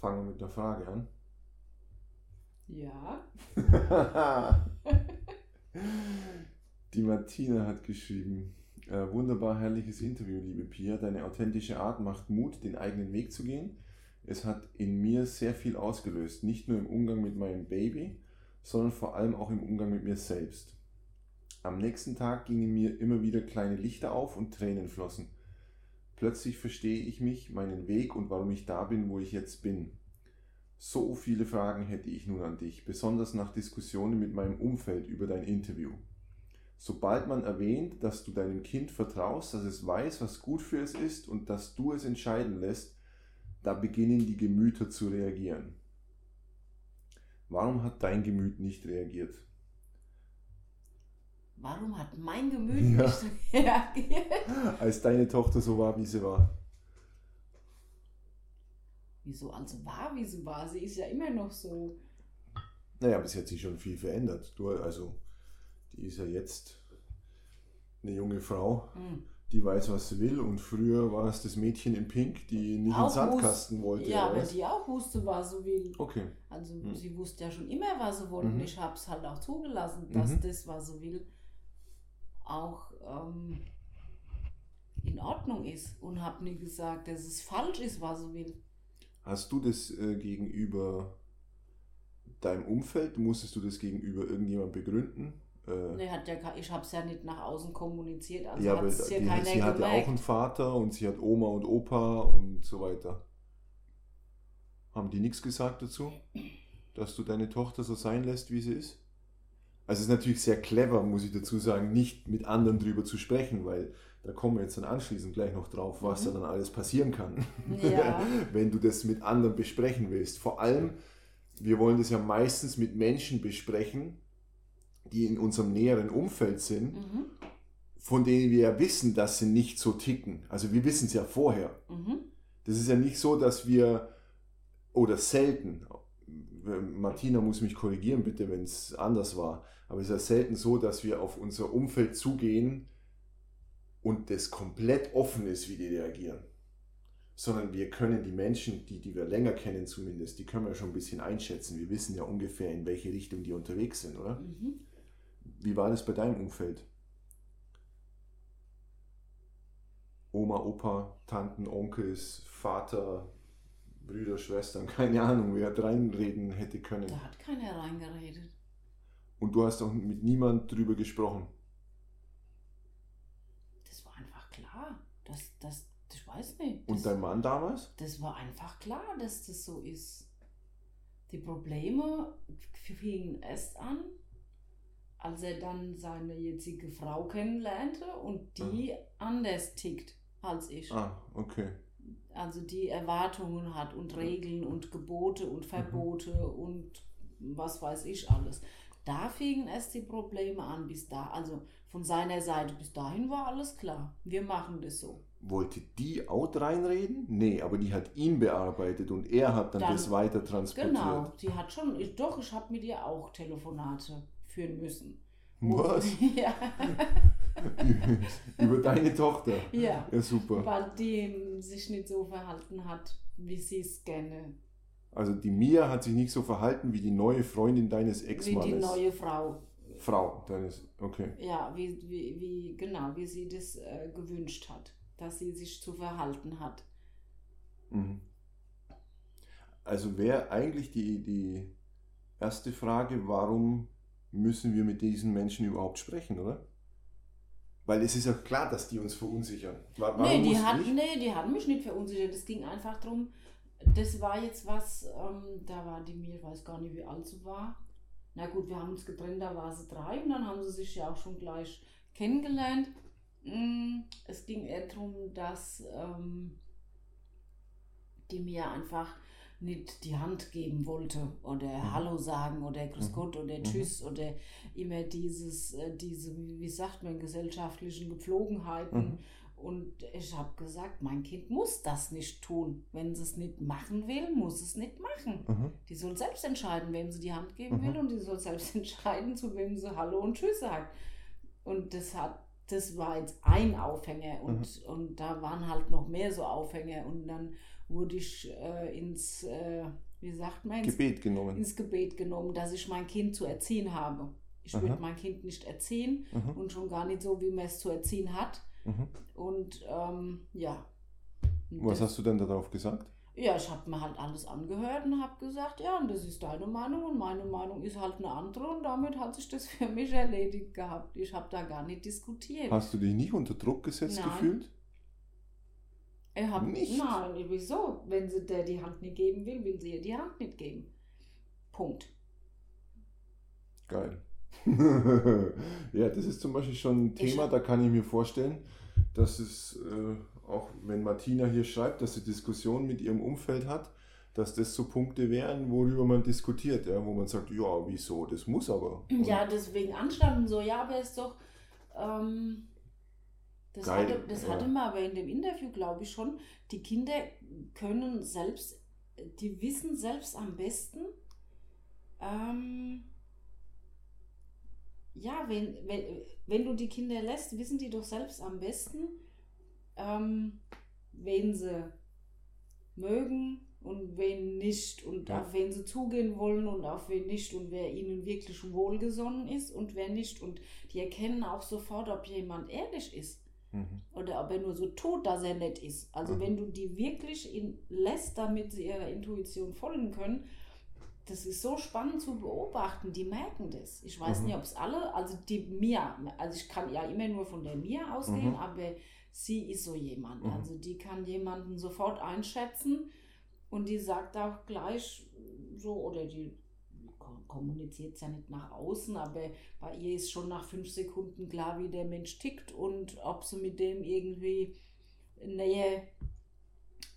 Fangen wir mit der Frage an. Ja. Die Martina hat geschrieben, äh, wunderbar herrliches Interview, liebe Pia. Deine authentische Art macht Mut, den eigenen Weg zu gehen. Es hat in mir sehr viel ausgelöst, nicht nur im Umgang mit meinem Baby, sondern vor allem auch im Umgang mit mir selbst. Am nächsten Tag gingen mir immer wieder kleine Lichter auf und Tränen flossen. Plötzlich verstehe ich mich, meinen Weg und warum ich da bin, wo ich jetzt bin. So viele Fragen hätte ich nun an dich, besonders nach Diskussionen mit meinem Umfeld über dein Interview. Sobald man erwähnt, dass du deinem Kind vertraust, dass es weiß, was gut für es ist und dass du es entscheiden lässt, da beginnen die Gemüter zu reagieren. Warum hat dein Gemüt nicht reagiert? Warum hat mein Gemüt Ja. nicht reagiert? Als deine Tochter so war, wie sie war. Wieso also war, wie sie war? Sie ist ja immer noch so. Naja, aber es hat sich schon viel verändert. Du, also, die ist ja jetzt eine junge Frau, Hm. die weiß, was sie will. Und früher war es das Mädchen in Pink, die nicht Auch ins Sandkasten wollte. Ja, aber was? die auch wusste, was sie will. Okay. Also Hm. sie wusste ja schon immer, was sie wollte. Mhm. Ich habe es halt auch zugelassen, dass Mhm. das, was sie will, auch ähm, in Ordnung ist. Und habe nie gesagt, dass es falsch ist, was sie will. Hast du das äh, gegenüber deinem Umfeld, musstest du das gegenüber irgendjemandem begründen? Äh, Nee, hat ja, ich habe es ja nicht nach außen kommuniziert, also ja, aber hier die, keiner sie hat ja auch einen Vater und sie hat Oma und Opa und so weiter. Haben die nichts gesagt dazu? Dass du deine Tochter so sein lässt, wie sie ist? Also es ist natürlich sehr clever, muss ich dazu sagen, nicht mit anderen drüber zu sprechen, weil da kommen wir jetzt dann anschließend gleich noch drauf, was Mhm. da dann alles passieren kann, Ja. wenn du das mit anderen besprechen willst. Vor allem, wir wollen das ja meistens mit Menschen besprechen, die in unserem näheren Umfeld sind Mhm. von denen wir ja wissen, dass sie nicht so ticken. Also wir wissen es ja vorher. Mhm. Das ist ja nicht so, dass wir, oder selten, Martina muss mich korrigieren bitte, wenn es anders war, aber es ist ja selten so, dass wir auf unser Umfeld zugehen und das komplett offen ist, wie die reagieren. Sondern wir können die Menschen, die, die wir länger kennen zumindest, die können wir schon ein bisschen einschätzen. Wir wissen ja ungefähr, in welche Richtung die unterwegs sind, oder? Mhm. Wie war das bei deinem Umfeld? Oma, Opa, Tanten, Onkels, Vater, Brüder, Schwestern, keine Ahnung, wer reinreden hätte können. Da hat keiner reingeredet. Und du hast auch mit niemand drüber gesprochen. Das war einfach klar. Das, das, ich weiß nicht. Und Das, dein Mann damals? das war einfach klar, dass das so ist. Die Probleme fingen erst an, als er dann seine jetzige Frau kennenlernte und die anders tickt als ich. Ah, okay. Also die Erwartungen hat und Regeln und Gebote und Verbote und was weiß ich alles. Da fingen erst die Probleme an, bis da, also von seiner Seite bis dahin war alles klar. Wir machen das so. Wollte die auch reinreden? Nee, aber die hat ihn bearbeitet und er hat dann, Dann- das weiter transportiert. Genau, sie hat schon, ich, doch, ich habe mit ihr auch Telefonate führen müssen. Was? ja, Über deine Tochter. ja, Ja, super. weil die sich nicht so verhalten hat, wie sie es gerne, Also die Mia hat sich nicht so verhalten wie die neue Freundin deines wie die Ex-Mannes. neue Frau. Frau deines, okay. Ja, wie, wie, wie, genau, wie sie das äh, gewünscht hat, dass sie sich zu verhalten hat. Mhm. Also wäre eigentlich die, die erste Frage, warum müssen wir mit diesen Menschen überhaupt sprechen, oder? Weil es ist ja klar, dass die uns verunsichern. Wa- Warum Nee die, hat, ich? nee, die hat mich nicht verunsichert. Es ging einfach darum, das war jetzt was, ähm, da war die mir, ich weiß gar nicht, wie alt sie war. Na gut, wir haben uns getrennt, da war sie drei und dann haben sie sich ja auch schon gleich kennengelernt. Mm, Es ging eher darum, dass ähm, die mir einfach nicht die Hand geben wollte oder Mhm. Hallo sagen oder Grüß Mhm. Gott oder Mhm. Tschüss oder immer dieses, äh, diese, wie sagt man, gesellschaftlichen Gepflogenheiten. Mhm. Und ich habe gesagt, mein Kind muss das nicht tun. Wenn sie es nicht machen will, muss es nicht machen. Mhm. Die soll selbst entscheiden, wem sie die Hand geben Mhm. will und die soll selbst entscheiden, zu wem sie Hallo und Tschüss sagt. Und das hat, das war jetzt ein Aufhänger und, Mhm. und da waren halt noch mehr so Aufhänger und dann wurde ich äh, ins, äh, wie sagt man, ins Gebet genommen. ins Gebet genommen, dass ich mein Kind zu erziehen habe. Ich Aha. würde mein Kind nicht erziehen Mhm. und schon gar nicht so, wie man es zu erziehen hat. Mhm. Und ähm, ja. Und Was das- hast du denn darauf gesagt? Ja, ich habe mir halt alles angehört und habe gesagt, ja, und das ist deine Meinung und meine Meinung ist halt eine andere und damit hat sich das für mich erledigt gehabt. Ich habe da gar nicht diskutiert. Hast du dich nicht unter Druck gesetzt Nein. gefühlt? Ich hab, Nicht? Nein, wieso? Wenn sie der die Hand nicht geben will, will sie ihr die Hand nicht geben. Punkt. Geil. ja, das ist zum Beispiel schon ein Ich Thema, hab- da kann ich mir vorstellen, dass es äh, auch, wenn Martina hier schreibt, dass sie Diskussionen mit ihrem Umfeld hat, dass das so Punkte wären, worüber man diskutiert, ja, wo man sagt, ja, wieso, das muss aber. Und Ja, deswegen anstanden so, ja, aber ist doch. Ähm, das Geil, hatte, das ja. hatte man aber in dem Interview, glaube ich, schon. Die Kinder können selbst, die wissen selbst am besten, ähm, ja, wenn, wenn, wenn du die Kinder lässt, wissen die doch selbst am besten, ähm, wen sie mögen und wen nicht und Ja. auf wen sie zugehen wollen und auf wen nicht und wer ihnen wirklich wohlgesonnen ist und wer nicht. Und die erkennen auch sofort, ob jemand ehrlich ist Mhm. oder ob er nur so tut, dass er nett ist. Also Mhm. wenn du die wirklich in, lässt, damit sie ihrer Intuition folgen können, das ist so spannend zu beobachten. Die merken das. Ich weiß Mhm. nicht, ob es alle, also die Mia, also ich kann ja immer nur von der Mia ausgehen, Mhm. aber sie ist so jemand. Mhm. Also die kann jemanden sofort einschätzen und die sagt auch gleich so, oder die kommuniziert es ja nicht nach außen, aber bei ihr ist schon nach fünf Sekunden klar, wie der Mensch tickt und ob sie mit dem irgendwie Nähe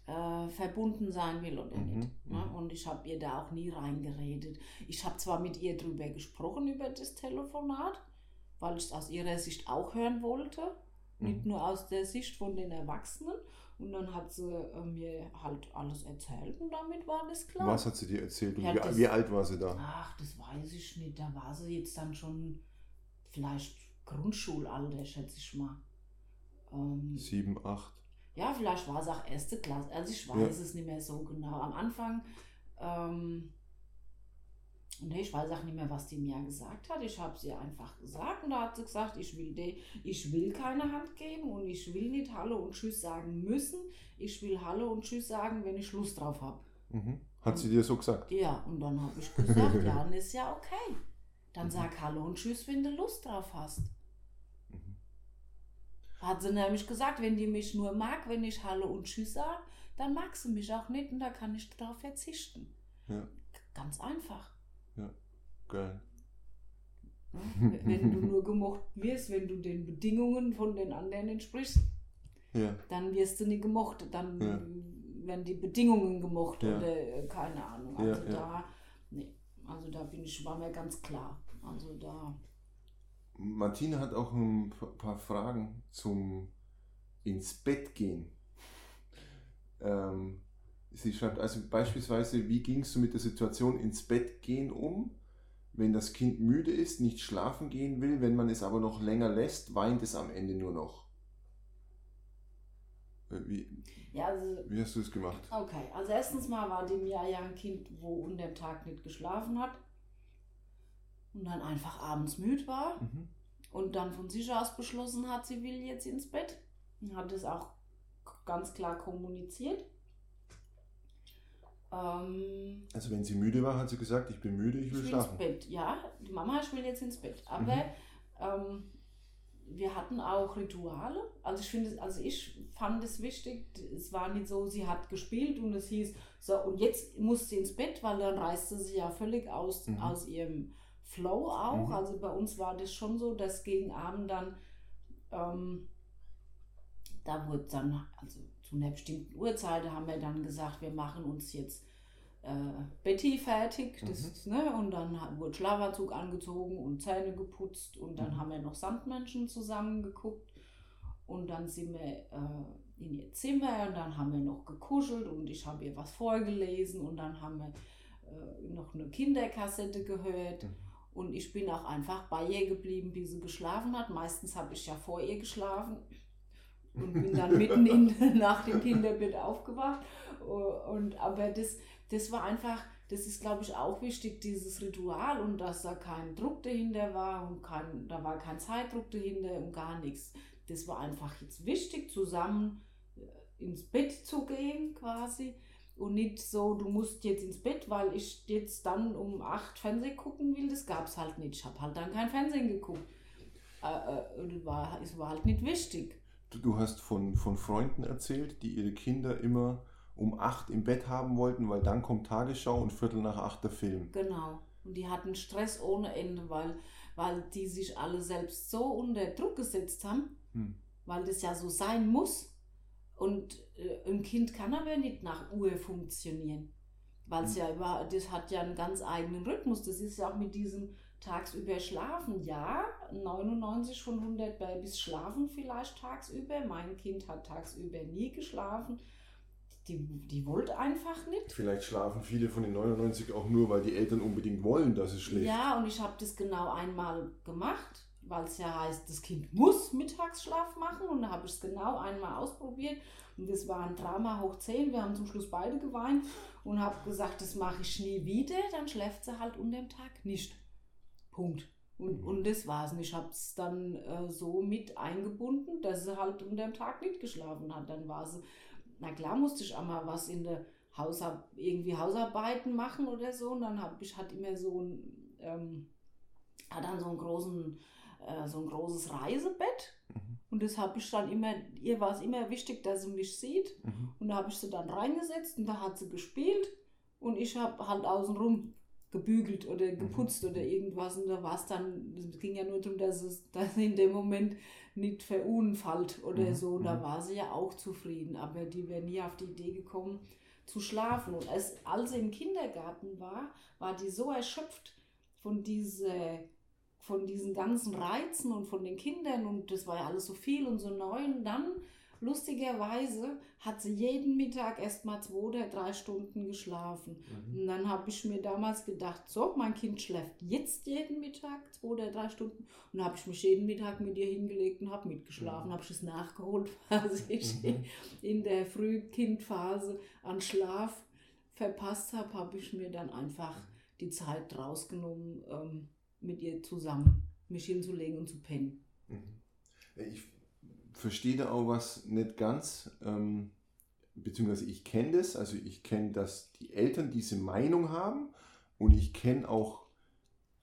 äh, verbunden sein will oder Mhm, nicht. Ne? mhm. Und ich habe ihr da auch nie reingeredet. Ich habe zwar mit ihr drüber gesprochen, über das Telefonat, weil ich es aus ihrer Sicht auch hören wollte, nicht Mhm. nur aus der Sicht von den Erwachsenen. Und dann hat sie äh, mir halt alles erzählt und damit war das klar. Was hat sie dir erzählt und Ja, wie, das- wie alt war sie da? Ach, das weiß ich nicht. Da war sie jetzt dann schon vielleicht Grundschulalter, schätze ich mal. Ähm, Sieben, acht. ja, vielleicht war es auch erste Klasse. Also ich weiß es nicht mehr so genau. Am Anfang, ähm, nee, ich weiß auch nicht mehr, was die mir gesagt hat. Ich habe sie einfach gesagt und da hat sie gesagt, ich will, de, ich will keine Hand geben und ich will nicht Hallo und Tschüss sagen müssen. Ich will Hallo und Tschüss sagen, wenn ich Lust drauf habe. Mhm. Hat sie dir so gesagt? Ja, und dann habe ich gesagt, ja, dann ist ja okay. Dann sag Hallo und Tschüss, wenn du Lust drauf hast. Mhm. Hat sie nämlich gesagt, wenn die mich nur mag, wenn ich Hallo und Tschüss sage, dann mag sie mich auch nicht und da kann ich darauf verzichten. Ja. Ganz einfach. Geil. Wenn du nur gemocht wirst, wenn du den Bedingungen von den anderen entsprichst, Ja. dann wirst du nicht gemocht. Dann Ja. werden die Bedingungen gemocht Ja. oder äh, keine Ahnung. Also da, nee, also da bin ich, war mir ganz klar. Also da. Martina hat auch ein paar Fragen zum ins Bett gehen. Ähm, sie schreibt also beispielsweise, wie gingst du mit der Situation ins Bett gehen um, wenn das Kind müde ist, nicht schlafen gehen will, wenn man es aber noch länger lässt, weint es am Ende nur noch. Äh, Wie, Ja, also wie hast du es gemacht? Okay, also erstens mal war die Mia ja ein Kind, wo unter dem Tag nicht geschlafen hat und dann einfach abends müde war Mhm. und dann von sich aus beschlossen hat, sie will jetzt ins Bett. Und Hat es auch ganz klar kommuniziert. Ähm, Also wenn sie müde war, hat sie gesagt, ich bin müde, ich ich will will schlafen. ins Bett. Ja, die Mama, ich will jetzt ins Bett. Aber Mhm. ähm, wir hatten auch Rituale. Also ich finde, also ich fand es wichtig. Es war nicht so, sie hat gespielt und es hieß, so und jetzt muss sie ins Bett, weil dann reiste sie ja völlig aus, Mhm. aus ihrem Flow auch. Mhm. Also bei uns war das schon so, dass gegen Abend dann ähm, da wurde dann, also zu einer bestimmten Uhrzeit haben wir dann gesagt, wir machen uns jetzt äh, Betty fertig. Das, ne? Und dann wurde Schlafanzug angezogen und Zähne geputzt und dann Mhm. haben wir noch Sandmenschen zusammen geguckt. Und dann sind wir äh, in ihr Zimmer und dann haben wir noch gekuschelt und ich habe ihr was vorgelesen und dann haben wir äh, noch eine Kinderkassette gehört. Mhm. Und ich bin auch einfach bei ihr geblieben, bis sie geschlafen hat. Meistens habe ich ja vor ihr geschlafen. Und bin dann mitten in, nach dem Kinderbett aufgewacht. Und, aber das, das war einfach, das ist, glaube ich, auch wichtig, dieses Ritual und dass da kein Druck dahinter war und kein, da war kein Zeitdruck dahinter und gar nichts. Das war einfach jetzt wichtig, zusammen äh, ins Bett zu gehen quasi und nicht so, du musst jetzt ins Bett, weil ich jetzt dann um acht Fernsehen gucken will. Das gab es halt nicht. Ich habe halt dann kein Fernsehen geguckt. Äh, äh, war, es war halt nicht wichtig. Du, hast von, von Freunden erzählt, die ihre Kinder immer um acht im Bett haben wollten, weil dann kommt Tagesschau und Viertel nach acht der Film. Genau. Und die hatten Stress ohne Ende, weil, weil die sich alle selbst so unter Druck gesetzt haben, hm. weil das ja so sein muss. Und äh, ein Kind kann aber nicht nach Uhr funktionieren. Weil es hm. ja über, das hat ja einen ganz eigenen Rhythmus. Das ist ja auch mit diesem tagsüber schlafen. Ja, 99 von 100 Babys schlafen vielleicht tagsüber. Mein Kind hat tagsüber nie geschlafen die, die wollte einfach nicht. Vielleicht schlafen viele von den 99 auch nur, weil die Eltern unbedingt wollen, dass es schläft. Ja, und ich habe das genau einmal gemacht, weil es ja heißt, das Kind muss Mittagsschlaf machen. Und da habe ich es genau einmal ausprobiert. Und das war ein Drama hoch 10. Wir haben zum Schluss beide geweint und habe gesagt, das mache ich nie wieder. Dann schläft sie halt unter dem Tag nicht. Punkt. Und, mhm. und das war's. Und ich habe es dann äh, so mit eingebunden, dass sie halt unter dem Tag nicht geschlafen hat. Dann war sie na klar musste ich auch mal was in der Hausar irgendwie Hausarbeiten machen oder so. Und dann habe ich hat immer so ein, ähm, hat dann so einen großen, äh, so ein großes Reisebett. Mhm. Und das habe ich dann immer, ihr war es immer wichtig, dass sie mich sieht. Mhm. Und da habe ich sie dann reingesetzt und da hat sie gespielt. Und ich habe halt außenrum gebügelt oder geputzt mhm. oder irgendwas. Und da war es dann, es ging ja nur darum, dass es dass in dem Moment nicht verunfallt oder mhm. so. Da mhm. war sie ja auch zufrieden, aber die wäre nie auf die Idee gekommen zu schlafen. Und als, als sie im Kindergarten war, war die so erschöpft von, diese, von diesen ganzen Reizen und von den Kindern und das war ja alles so viel und so neu. Und dann lustigerweise hat sie jeden Mittag erst mal zwei oder drei Stunden geschlafen. Mhm. Und dann habe ich mir damals gedacht, so, mein Kind schläft jetzt jeden Mittag zwei oder drei Stunden. Und dann habe ich mich jeden Mittag mit ihr hingelegt und habe mitgeschlafen. Mhm. Habe ich es nachgeholt, was ich mhm. in der Frühkindphase an Schlaf verpasst habe, habe ich mir dann einfach die Zeit rausgenommen, ähm, mit ihr zusammen mich hinzulegen und zu pennen. Mhm. Ich verstehe da auch was nicht ganz, ähm, beziehungsweise ich kenne das, also ich kenne, dass die Eltern diese Meinung haben und ich kenne auch,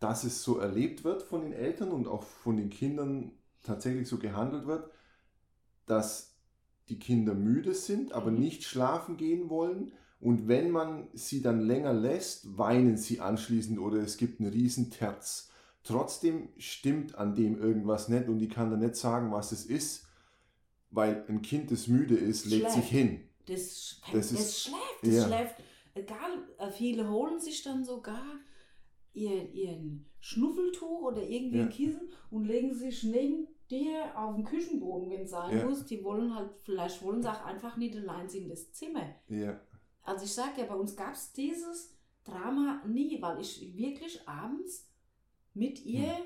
dass es so erlebt wird von den Eltern und auch von den Kindern tatsächlich so gehandelt wird, dass die Kinder müde sind, aber mhm. nicht schlafen gehen wollen. Und wenn man sie dann länger lässt, weinen sie anschließend oder es gibt einen riesen Terz. Trotzdem stimmt an dem irgendwas nicht und ich kann da nicht sagen, was es ist weil ein Kind, das müde ist, legt sich hin. Das, das, das ist, schläft, das ja. schläft. Egal, äh, viele holen sich dann sogar ihr, ihren Schnuffeltuch oder irgendwie ja. ein Kissen und legen sich neben dir auf den Küchenboden, wenn es sein ja. muss. Die wollen halt, vielleicht wollen sie auch einfach nicht allein in das Zimmer. Ja. Also ich sage ja, bei uns gab es dieses Drama nie, weil ich wirklich abends mit ihr hm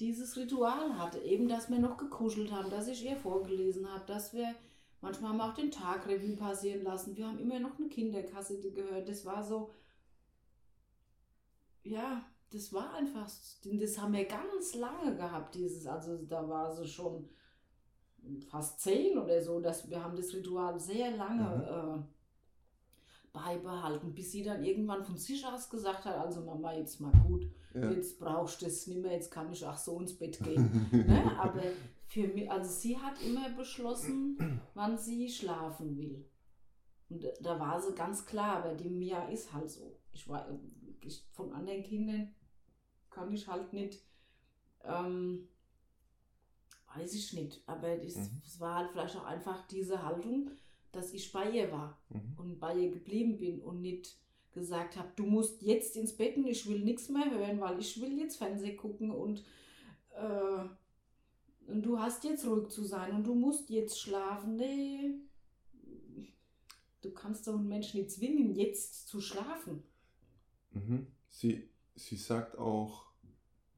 dieses Ritual hatte. Eben, dass wir noch gekuschelt haben, dass ich ihr vorgelesen habe, dass wir manchmal haben wir auch den Tag Revue passieren lassen. Wir haben immer noch eine Kinderkassette gehört. Das war so, ja, das war einfach, das haben wir ganz lange gehabt, dieses, also da war sie schon fast zehn oder so, dass wir haben das Ritual sehr lange mhm. äh, beibehalten, bis sie dann irgendwann von sich aus gesagt hat, also Mama, jetzt mal gut, ja. jetzt brauchst du das nicht mehr, jetzt kann ich auch so ins Bett gehen. ne? Aber für mich, also sie hat immer beschlossen, wann sie schlafen will. Und da war sie ganz klar, aber die Mia ist halt so. Ich war ich, von anderen Kindern kann ich halt nicht, ähm, weiß ich nicht, aber es mhm. war halt vielleicht auch einfach diese Haltung, dass ich bei ihr war mhm. und bei ihr geblieben bin und nicht gesagt habe, du musst jetzt ins Bett und ich will nichts mehr hören, weil ich will jetzt Fernsehen gucken und, äh, und du hast jetzt ruhig zu sein und du musst jetzt schlafen. Nee, du kannst doch einen Menschen nicht zwingen, jetzt zu schlafen. Mhm. Sie, sie sagt auch,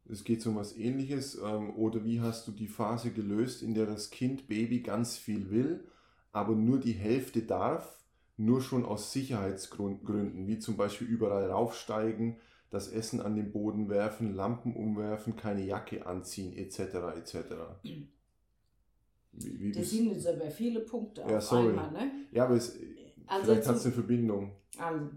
Es geht um was ähnliches. Ähm, oder wie hast du die Phase gelöst, in der das Kind, Baby ganz viel will, aber nur die Hälfte darf, nur schon aus Sicherheitsgründen, wie zum Beispiel überall raufsteigen, das Essen an den Boden werfen, Lampen umwerfen, keine Jacke anziehen, etc. etc. Wie, wie das sind jetzt aber viele Punkte ja, auf sorry. einmal, ne? Ja, aber es, also vielleicht hat es eine Verbindung. Also,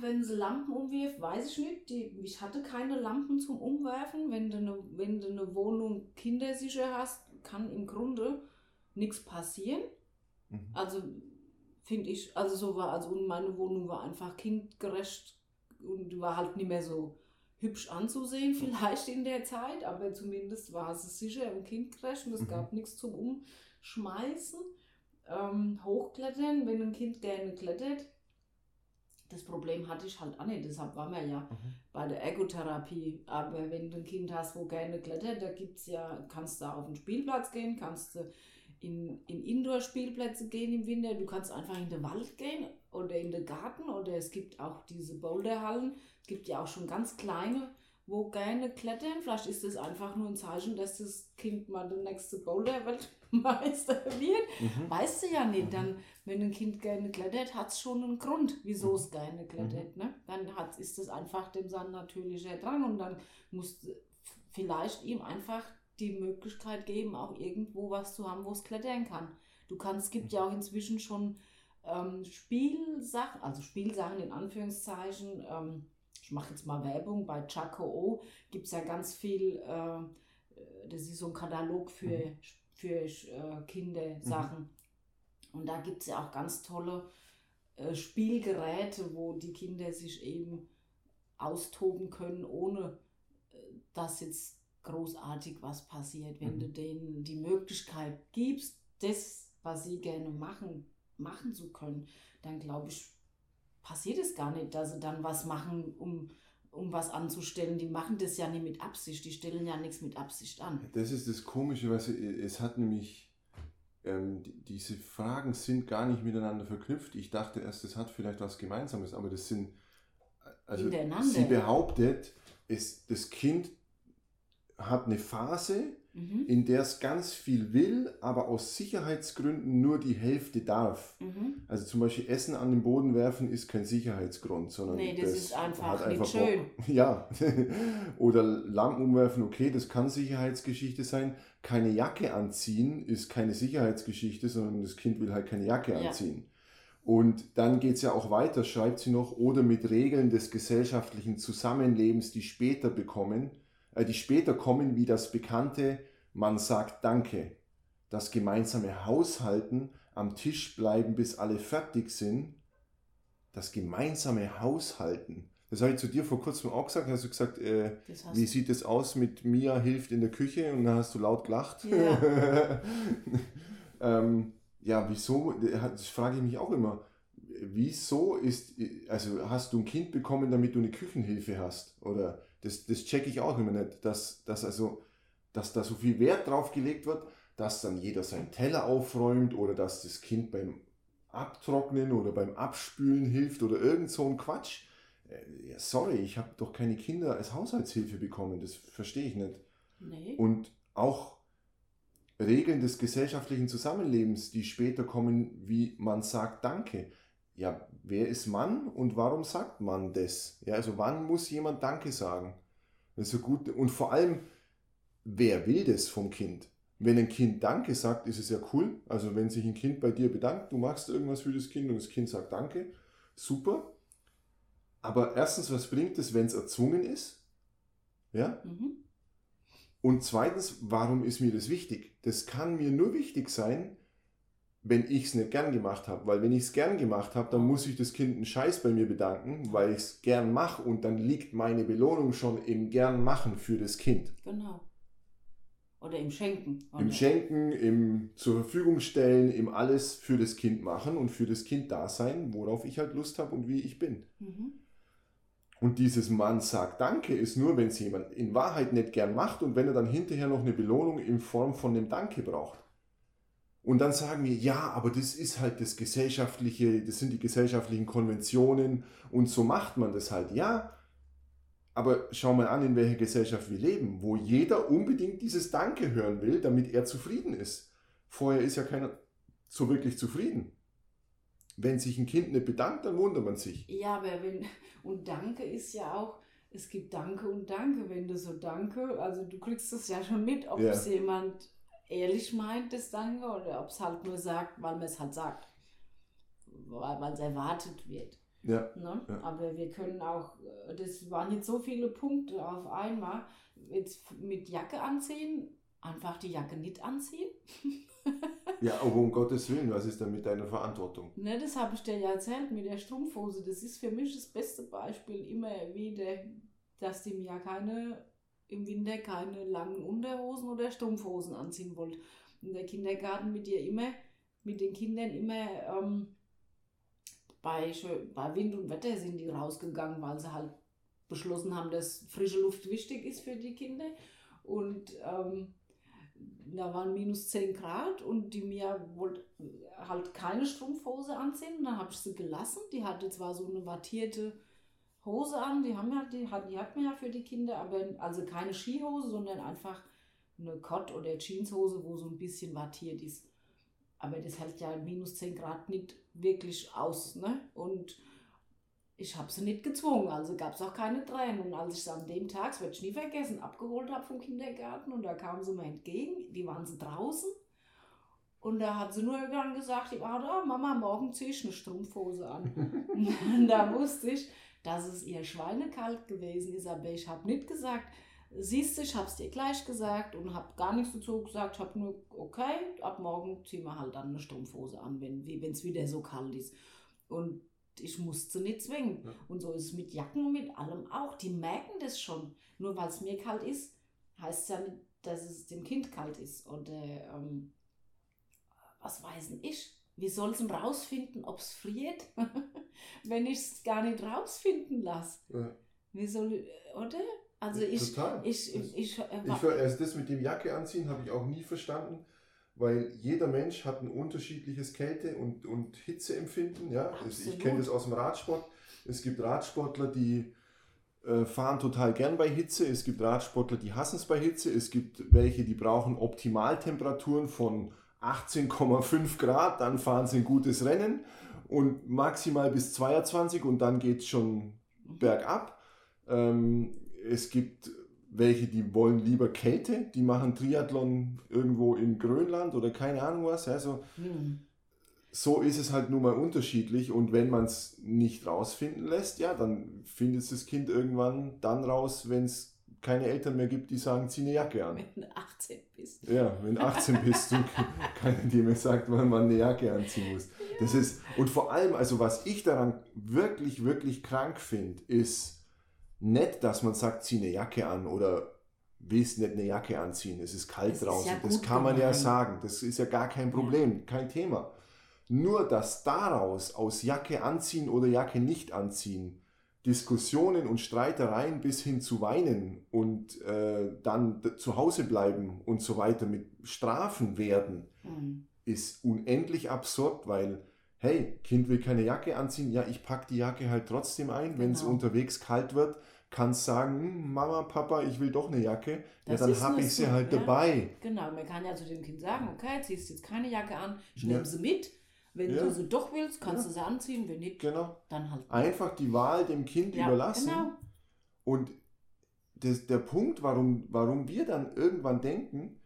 wenn sie Lampen umwirft, weiß ich nicht. Die, ich hatte keine Lampen zum Umwerfen. Wenn du eine, wenn du eine Wohnung kindersicher hast, kann im Grunde nichts passieren. Mhm. Also finde ich, also so war, also meine Wohnung war einfach kindgerecht und war halt nicht mehr so hübsch anzusehen, vielleicht in der Zeit, aber zumindest war es sicher und kindgerecht und es mhm. gab nichts zum Umschmeißen. Ähm, hochklettern, wenn ein Kind gerne klettert. Das Problem hatte ich halt auch nicht, deshalb waren wir ja mhm. bei der Ergotherapie. Aber wenn du ein Kind hast, wo gerne klettert, da gibt's ja, kannst du auf den Spielplatz gehen, kannst du in, in Indoor-Spielplätze gehen im Winter, du kannst einfach in den Wald gehen oder in den Garten oder es gibt auch diese Boulderhallen. Es gibt ja auch schon ganz kleine, wo gerne klettern. Vielleicht ist das einfach nur ein Zeichen, dass das Kind mal der nächste Boulder-Weltmeister wird. Mhm. Weißt du ja nicht. Mhm. Dann, wenn ein Kind gerne klettert, hat es schon einen Grund, wieso es mhm. gerne klettert. Mhm. Ne? Dann hat, ist es einfach dem sein natürlicher Drang und dann muss vielleicht ihm einfach die Möglichkeit geben, auch irgendwo was zu haben, wo es klettern kann. Du kannst, es gibt ja auch inzwischen schon ähm, Spielsachen, also Spielsachen in Anführungszeichen. Ähm, ich mache jetzt mal Werbung, bei Chaco gibt es ja ganz viel, äh, das ist so ein Katalog für, mhm. für äh, Kindersachen. Mhm. Und da gibt es ja auch ganz tolle äh, Spielgeräte, wo die Kinder sich eben austoben können, ohne äh, dass jetzt großartig was passiert. Wenn mhm. du denen die Möglichkeit gibst, das, was sie gerne machen, machen zu können, dann glaube ich, passiert es gar nicht, dass sie dann was machen, um, um was anzustellen. Die machen das ja nicht mit Absicht, die stellen ja nichts mit Absicht an. Das ist das Komische, was es hat nämlich, ähm, diese Fragen sind gar nicht miteinander verknüpft. Ich dachte erst, das hat vielleicht was Gemeinsames, aber das sind, also sie behauptet, es, das Kind hat eine Phase, mhm. in der es ganz viel will, aber aus Sicherheitsgründen nur die Hälfte darf. Mhm. Also zum Beispiel Essen an den Boden werfen ist kein Sicherheitsgrund, sondern nee, das, das ist einfach, nicht einfach schön. Ja, oder Lampen umwerfen, okay, das kann Sicherheitsgeschichte sein. Keine Jacke anziehen ist keine Sicherheitsgeschichte, sondern das Kind will halt keine Jacke ja. anziehen. Und dann geht es ja auch weiter, schreibt sie noch, oder mit Regeln des gesellschaftlichen Zusammenlebens, die später bekommen, die später kommen, wie das bekannte Man sagt Danke, das gemeinsame Haushalten, am Tisch bleiben, bis alle fertig sind, das gemeinsame Haushalten. Das habe ich zu dir vor kurzem auch gesagt. Hast du gesagt, äh, wie sieht es aus mit Mia hilft in der Küche? Und dann hast du laut gelacht. Ja, ähm, ja wieso? Das frage ich mich auch immer. Wieso ist, also hast du ein Kind bekommen, damit du eine Küchenhilfe hast? Oder das, das checke ich auch immer nicht, dass, dass, also, dass da so viel Wert drauf gelegt wird, dass dann jeder seinen Teller aufräumt oder dass das Kind beim Abtrocknen oder beim Abspülen hilft oder irgend so ein Quatsch. Äh, sorry, ich habe doch keine Kinder als Haushaltshilfe bekommen, das verstehe ich nicht. Nee. Und auch Regeln des gesellschaftlichen Zusammenlebens, die später kommen, wie man sagt Danke ja, wer ist Mann und warum sagt man das? Ja, also wann muss jemand Danke sagen? Das so gut. Und vor allem, wer will das vom Kind? Wenn ein Kind Danke sagt, ist es ja cool. Also wenn sich ein Kind bei dir bedankt, du machst irgendwas für das Kind und das Kind sagt Danke, super. Aber erstens, was bringt es, wenn es erzwungen ist? Ja? Mhm. Und zweitens, warum ist mir das wichtig? Das kann mir nur wichtig sein, wenn ich es nicht gern gemacht habe. Weil wenn ich es gern gemacht habe, dann muss ich das Kind einen Scheiß bei mir bedanken, weil ich es gern mache und dann liegt meine Belohnung schon im gern machen für das Kind. Genau. Oder im Schenken. Oder? Im Schenken, im zur Verfügung stellen, im alles für das Kind machen und für das Kind da sein, worauf ich halt Lust habe und wie ich bin. Mhm. Und dieses Mann sagt Danke ist nur, wenn es jemand in Wahrheit nicht gern macht und wenn er dann hinterher noch eine Belohnung in Form von dem Danke braucht. Und dann sagen wir, ja, aber das ist halt das gesellschaftliche, das sind die gesellschaftlichen Konventionen und so macht man das halt. Ja, Aber schau mal an, in welcher Gesellschaft wir leben, wo jeder unbedingt dieses Danke hören will, damit er zufrieden ist. Vorher ist ja keiner so wirklich zufrieden. Wenn sich ein Kind nicht bedankt, dann wundert man sich. Ja, aber wenn, und Danke ist ja auch, es gibt Danke und Danke, wenn du so Danke, also du kriegst das ja schon mit, ob Ja. es jemand ehrlich meint, das Danke, oder ob es halt nur sagt, weil man es halt sagt. Weil es erwartet wird. Ja, Ne? Ja. Aber wir können auch, äh, das waren jetzt so viele Punkte auf einmal, jetzt mit Jacke anziehen, einfach die Jacke nicht anziehen. ja, aber um Gottes Willen, was ist denn mit deiner Verantwortung? Ne, das habe ich dir ja erzählt mit der Strumpfhose. Das ist für mich das beste Beispiel immer wieder, dass die mir keine im Winter keine langen Unterhosen oder Strumpfhosen anziehen wollte. In der Kindergarten mit ihr immer, mit den Kindern immer ähm, bei, bei Wind und Wetter sind die rausgegangen, weil sie halt beschlossen haben, dass frische Luft wichtig ist für die Kinder. Und ähm, da waren minus 10 Grad und die Mia wollte halt keine Strumpfhose anziehen. Und dann habe ich sie gelassen. Die hatte zwar so eine wattierte Hose an, die, haben ja, die, hat, die hat man ja für die Kinder, aber also keine Skihose, sondern einfach eine Cott- oder Jeanshose, wo so ein bisschen wattiert ist. Aber das hält ja minus 10 Grad nicht wirklich aus. Ne? Und ich habe sie nicht gezwungen, also gab es auch keine Tränen. Und als ich sie an dem Tag, das werde ich nie vergessen, abgeholt habe vom Kindergarten und da kamen sie mir entgegen, die waren sie draußen. Und da hat sie nur dann gesagt, war da, Mama, morgen ziehe ich eine Strumpfhose an. und da wusste ich, dass es ihr schweinekalt gewesen ist, aber ich habe nicht gesagt, siehst du, ich habe es dir gleich gesagt und habe gar nichts dazu gesagt, ich habe nur, okay, ab morgen ziehen wir halt dann eine Strumpfhose an, wenn es wieder so kalt ist. Und ich musste nicht zwingen. Ja. Und so ist es mit Jacken und mit allem auch. Die merken das schon. Nur weil es mir kalt ist, heißt es ja nicht, dass es dem Kind kalt ist. Oder ähm, was weiß denn ich? Wie soll es rausfinden, ob es friert, wenn ich es gar nicht rausfinden lasse? Ja. Wie soll, oder? Also ich, Total. ich, Das- ich, ich, äh, Ich, also das mit dem Jacke anziehen habe ich auch nie verstanden, weil jeder Mensch hat ein unterschiedliches Kälte- und, und Hitzeempfinden. Ja? Das- Ich kenne das aus dem Radsport. Es gibt Radsportler, die äh, fahren total gern bei Hitze. Es gibt Radsportler, die hassen es bei Hitze. Es gibt welche, die brauchen Optimaltemperaturen von 18,5 Grad, dann fahren sie ein gutes Rennen und maximal bis 22 und dann geht es schon bergab. Ähm, es gibt welche, die wollen lieber Kälte, die machen Triathlon irgendwo in Grönland oder keine Ahnung was. Also hm. so ist es halt nun mal unterschiedlich und wenn man es nicht rausfinden lässt, ja, dann findet es das Kind irgendwann dann raus, wenn es keine Eltern mehr gibt, die sagen, zieh eine Jacke an. wenn du 18 bist. Ja, wenn du 18 bist und keiner dir mehr sagt, wann man eine Jacke anziehen muss. Das ist, und vor allem, also was ich daran wirklich, wirklich krank finde, ist nicht, dass man sagt, zieh eine Jacke an oder willst nicht eine Jacke anziehen, es ist kalt Das ist draußen. ja das kann man ja gemeint. sagen, das ist ja gar kein Problem, kein Thema. Nur, dass daraus aus Jacke anziehen oder Jacke nicht anziehen, Diskussionen und Streitereien bis hin zu weinen und äh, dann zu Hause bleiben und so weiter mit Strafen werden, Hm. ist unendlich absurd, weil, hey, Kind will keine Jacke anziehen, ja, ich packe die Jacke halt trotzdem ein. Wenn es Genau. unterwegs kalt wird, kannst sagen, hm, Mama, Papa, ich will doch eine Jacke. Das ja, dann habe ich sie halt ja. dabei. Genau, man kann ja zu dem Kind sagen, okay, ziehst jetzt keine Jacke an, ich Ja. sie mit. Wenn Ja. du sie doch willst, kannst Ja. du sie anziehen, wenn nicht, Genau. dann halt. Einfach die Wahl dem Kind Ja, überlassen. Genau. Und das, der Punkt, warum, warum wir dann irgendwann denken,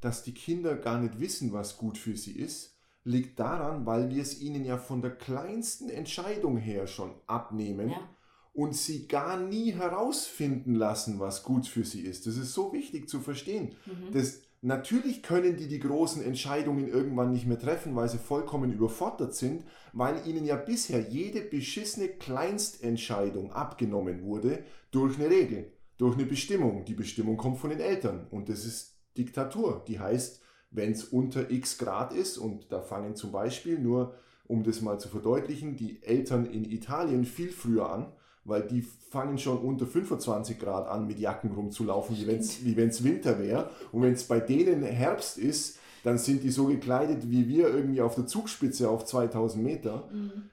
dass die Kinder gar nicht wissen, was gut für sie ist, liegt daran, weil wir es ihnen ja von der kleinsten Entscheidung her schon abnehmen Ja. und sie gar nie herausfinden lassen, was gut für sie ist. Das ist so wichtig zu verstehen. Mhm. Das, natürlich können die die großen Entscheidungen irgendwann nicht mehr treffen, weil sie vollkommen überfordert sind, weil ihnen ja bisher jede beschissene Kleinstentscheidung abgenommen wurde durch eine Regel, durch eine Bestimmung. Die Bestimmung kommt von den Eltern und das ist Diktatur. Die heißt, wenn es unter x Grad ist und da fangen zum Beispiel nur, um das mal zu verdeutlichen, die Eltern in Italien viel früher an, weil die fangen schon unter 25 Grad an, mit Jacken rumzulaufen, wie wenn es wie wenn's Winter wäre. Und wenn es bei denen Herbst ist, dann sind die so gekleidet wie wir irgendwie auf der Zugspitze auf 2000 Meter. Mhm.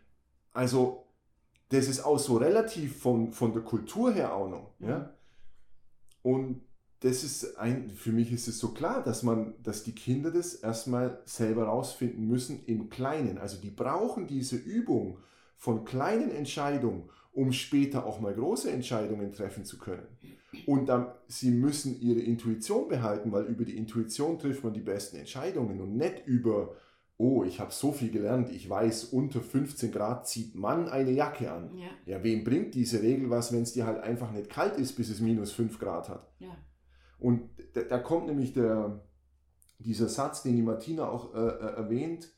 Also das ist auch so relativ von, von der Kultur her auch noch. Mhm. Ja? Und das ist ein, für mich ist es so klar, dass man, dass die Kinder das erstmal selber rausfinden müssen im Kleinen. Also die brauchen diese Übung von kleinen Entscheidungen, um später auch mal große Entscheidungen treffen zu können. Und dann, sie müssen ihre Intuition behalten, weil über die Intuition trifft man die besten Entscheidungen und nicht über, oh, ich habe so viel gelernt, ich weiß, unter 15 Grad zieht man eine Jacke an. Ja, Ja, wem bringt diese Regel was, wenn es dir halt einfach nicht kalt ist, bis es minus 5 Grad hat? ja. Und da, da kommt nämlich der, dieser Satz, den die Martina auch äh, äh, erwähnt.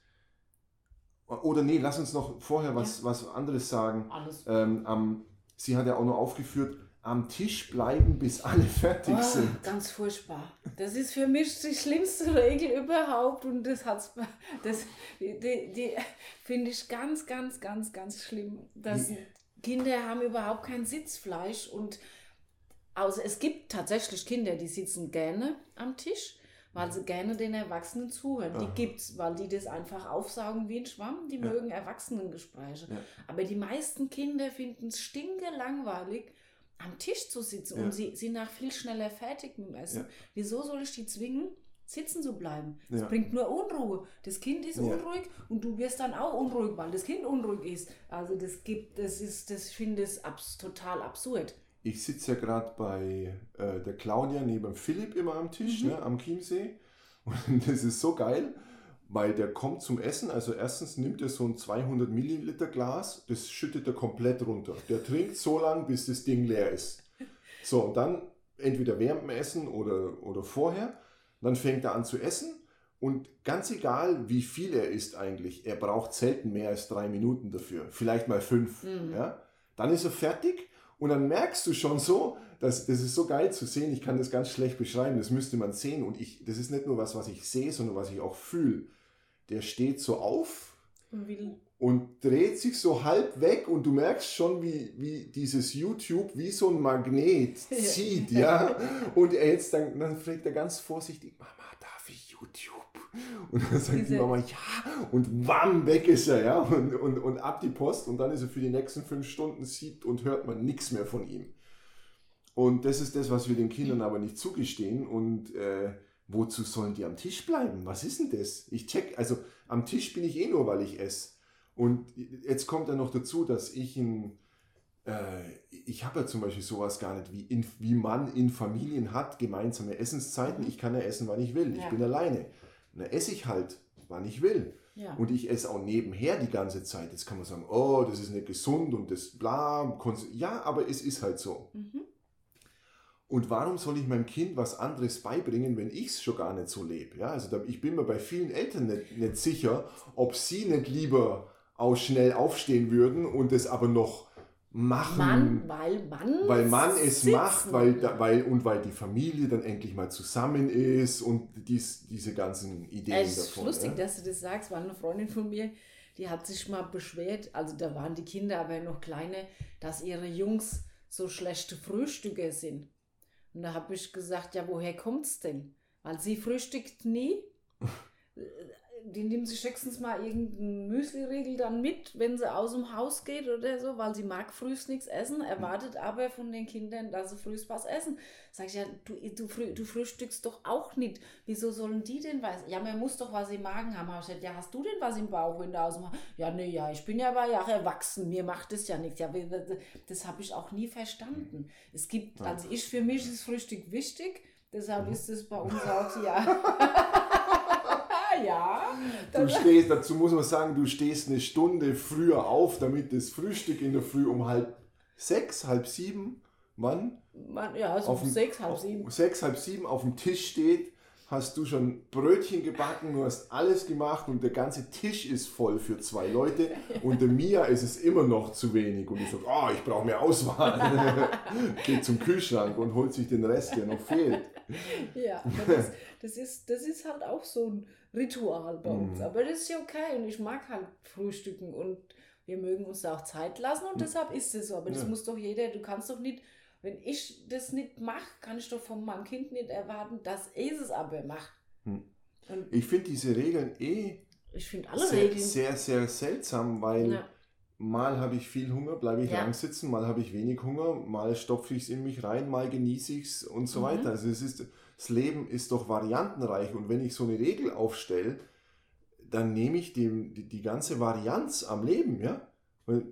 Oder nee, lass uns noch vorher was, was anderes sagen. Alles. Ähm, am, sie hat ja auch noch aufgeführt, am Tisch bleiben, bis alle fertig Oh, sind. ganz furchtbar. Das ist für mich die schlimmste Regel überhaupt und das hat's das die, die finde ich ganz ganz ganz ganz schlimm, dass Wie- Kinder haben überhaupt kein Sitzfleisch und außer es gibt tatsächlich Kinder, die sitzen gerne am Tisch, weil sie gerne den Erwachsenen zuhören. Die Aha. gibt's, weil die das einfach aufsaugen wie ein Schwamm. Die Ja. mögen Erwachsenengespräche. Ja. Aber die meisten Kinder finden es stinke langweilig, am Tisch zu sitzen Ja. und sie sind nach viel schneller fertig mit dem Essen. Wieso soll ich die zwingen, sitzen zu bleiben? Das Ja. bringt nur Unruhe. Das Kind ist Ja. unruhig und du wirst dann auch unruhig, weil das Kind unruhig ist. Also das gibt, das ist, das ich finde es abs total absurd. Ich sitze ja gerade bei äh, der Claudia neben Philipp immer am Tisch, Mhm. ne, am Chiemsee. Und das ist so geil, weil der kommt zum Essen. Also erstens nimmt er so ein 200 Milliliter Glas, das schüttet er komplett runter. Der trinkt so lange, bis das Ding leer ist. So, und dann entweder während dem Essen oder, oder vorher, dann fängt er an zu essen. Und ganz egal, wie viel er isst eigentlich, er braucht selten mehr als drei Minuten dafür. Vielleicht mal fünf. Mhm. Ja? Dann ist er fertig und dann merkst du schon so, dass, das ist so geil zu sehen. Ich kann das ganz schlecht beschreiben, das müsste man sehen. Und ich, das ist nicht nur was, was ich sehe, sondern was ich auch fühle. Der steht so auf Und dreht sich so halb weg und du merkst schon, wie, wie dieses YouTube wie so ein Magnet zieht, ja. Und er jetzt dann, dann fragt er ganz vorsichtig, Mama? Und dann sagt die Diese- Mama, ja. Und wam, weg ist er, ja. Und, und, und ab die Post und dann ist er für die nächsten fünf Stunden sieht und hört man nichts mehr von ihm. Und das ist das, was wir den Kindern aber nicht zugestehen. Und äh, wozu sollen die am Tisch bleiben? Was ist denn das? Ich check, also am Tisch bin ich eh nur, weil ich esse. Und jetzt kommt dann noch dazu, dass ich ein, äh, ich habe ja zum Beispiel sowas gar nicht, wie, in, wie man in Familien hat, gemeinsame Essenszeiten. Ich kann ja essen, wann ich will. Ich Ja. bin alleine. Dann esse ich halt, wann ich will. ja. Und ich esse auch nebenher die ganze Zeit. Jetzt kann man sagen, oh, das ist nicht gesund und das bla. Ja, aber es ist halt so. Mhm. Und warum soll ich meinem Kind was anderes beibringen, wenn ich es schon gar nicht so lebe? Ja, also da, ich bin mir bei vielen Eltern nicht, nicht sicher, ob sie nicht lieber auch schnell aufstehen würden und es aber noch machen, Mann, weil Mann. weil man es sitzen. macht, weil, weil und weil die Familie dann endlich mal zusammen ist und dies, diese ganzen Ideen Es ist davon. lustig, ja? dass du das sagst, weil eine Freundin von mir, die hat sich mal beschwert, also da waren die Kinder aber noch kleine, dass ihre Jungs so schlechte Frühstücker sind. Und da habe ich gesagt, ja, woher kommt's denn? Weil sie frühstückt nie. Die nimmt sich höchstens mal irgendeinen Müsli-Riegel dann mit, wenn sie aus dem Haus geht oder so, weil sie mag frühst nichts essen, erwartet aber von den Kindern, dass sie frühst was essen. Sag ich, ja, du, du, früh, du frühstückst doch auch nicht. Wieso sollen die denn was? Ja, man muss doch was im Magen haben. Hab ich gesagt, ja, hast du denn was im Bauch, wenn du aus dem Haus... Ja, nee, ja, ich bin ja aber ja erwachsen, mir macht das ja nichts. Ja, das, habe ich auch nie verstanden. Es gibt, also ich, für mich ist Frühstück wichtig, deshalb Mhm. ist es bei uns auch ja. ja. Du stehst, dazu muss man sagen, du stehst eine Stunde früher auf, damit das Frühstück in der Früh um halb sechs, halb sieben, wann? Ja, so Auf um sechs, halb sieben. Sechs, halb sieben auf dem Tisch steht, hast du schon Brötchen gebacken, du hast alles gemacht und der ganze Tisch ist voll für zwei Leute und der Mia ist es immer noch zu wenig und ich sage, oh, ich brauche mehr Auswahl. Geht zum Kühlschrank und holt sich den Rest, der noch fehlt. Ja, das, das, ist, das ist halt auch so ein Ritual bei uns. Mhm. Aber das ist ja okay und ich mag halt frühstücken und wir mögen uns da auch Zeit lassen und deshalb ist es so. Aber das Ja. muss doch jeder, du kannst doch nicht, wenn ich das nicht mache, kann ich doch von meinem Kind nicht erwarten, dass es es aber macht. Hm. Und Ich finde diese Regeln eh ich finde alle sehr, Regeln. sehr, sehr seltsam, weil ja, mal habe ich viel Hunger, bleibe ich Ja. lang sitzen, mal habe ich wenig Hunger, mal stopfe ich es in mich rein, mal genieße ich es und so Mhm. weiter. Also es ist, das Leben ist doch variantenreich und wenn ich so eine Regel aufstelle, dann nehme ich dem, die, die ganze Varianz am Leben, ja? Weil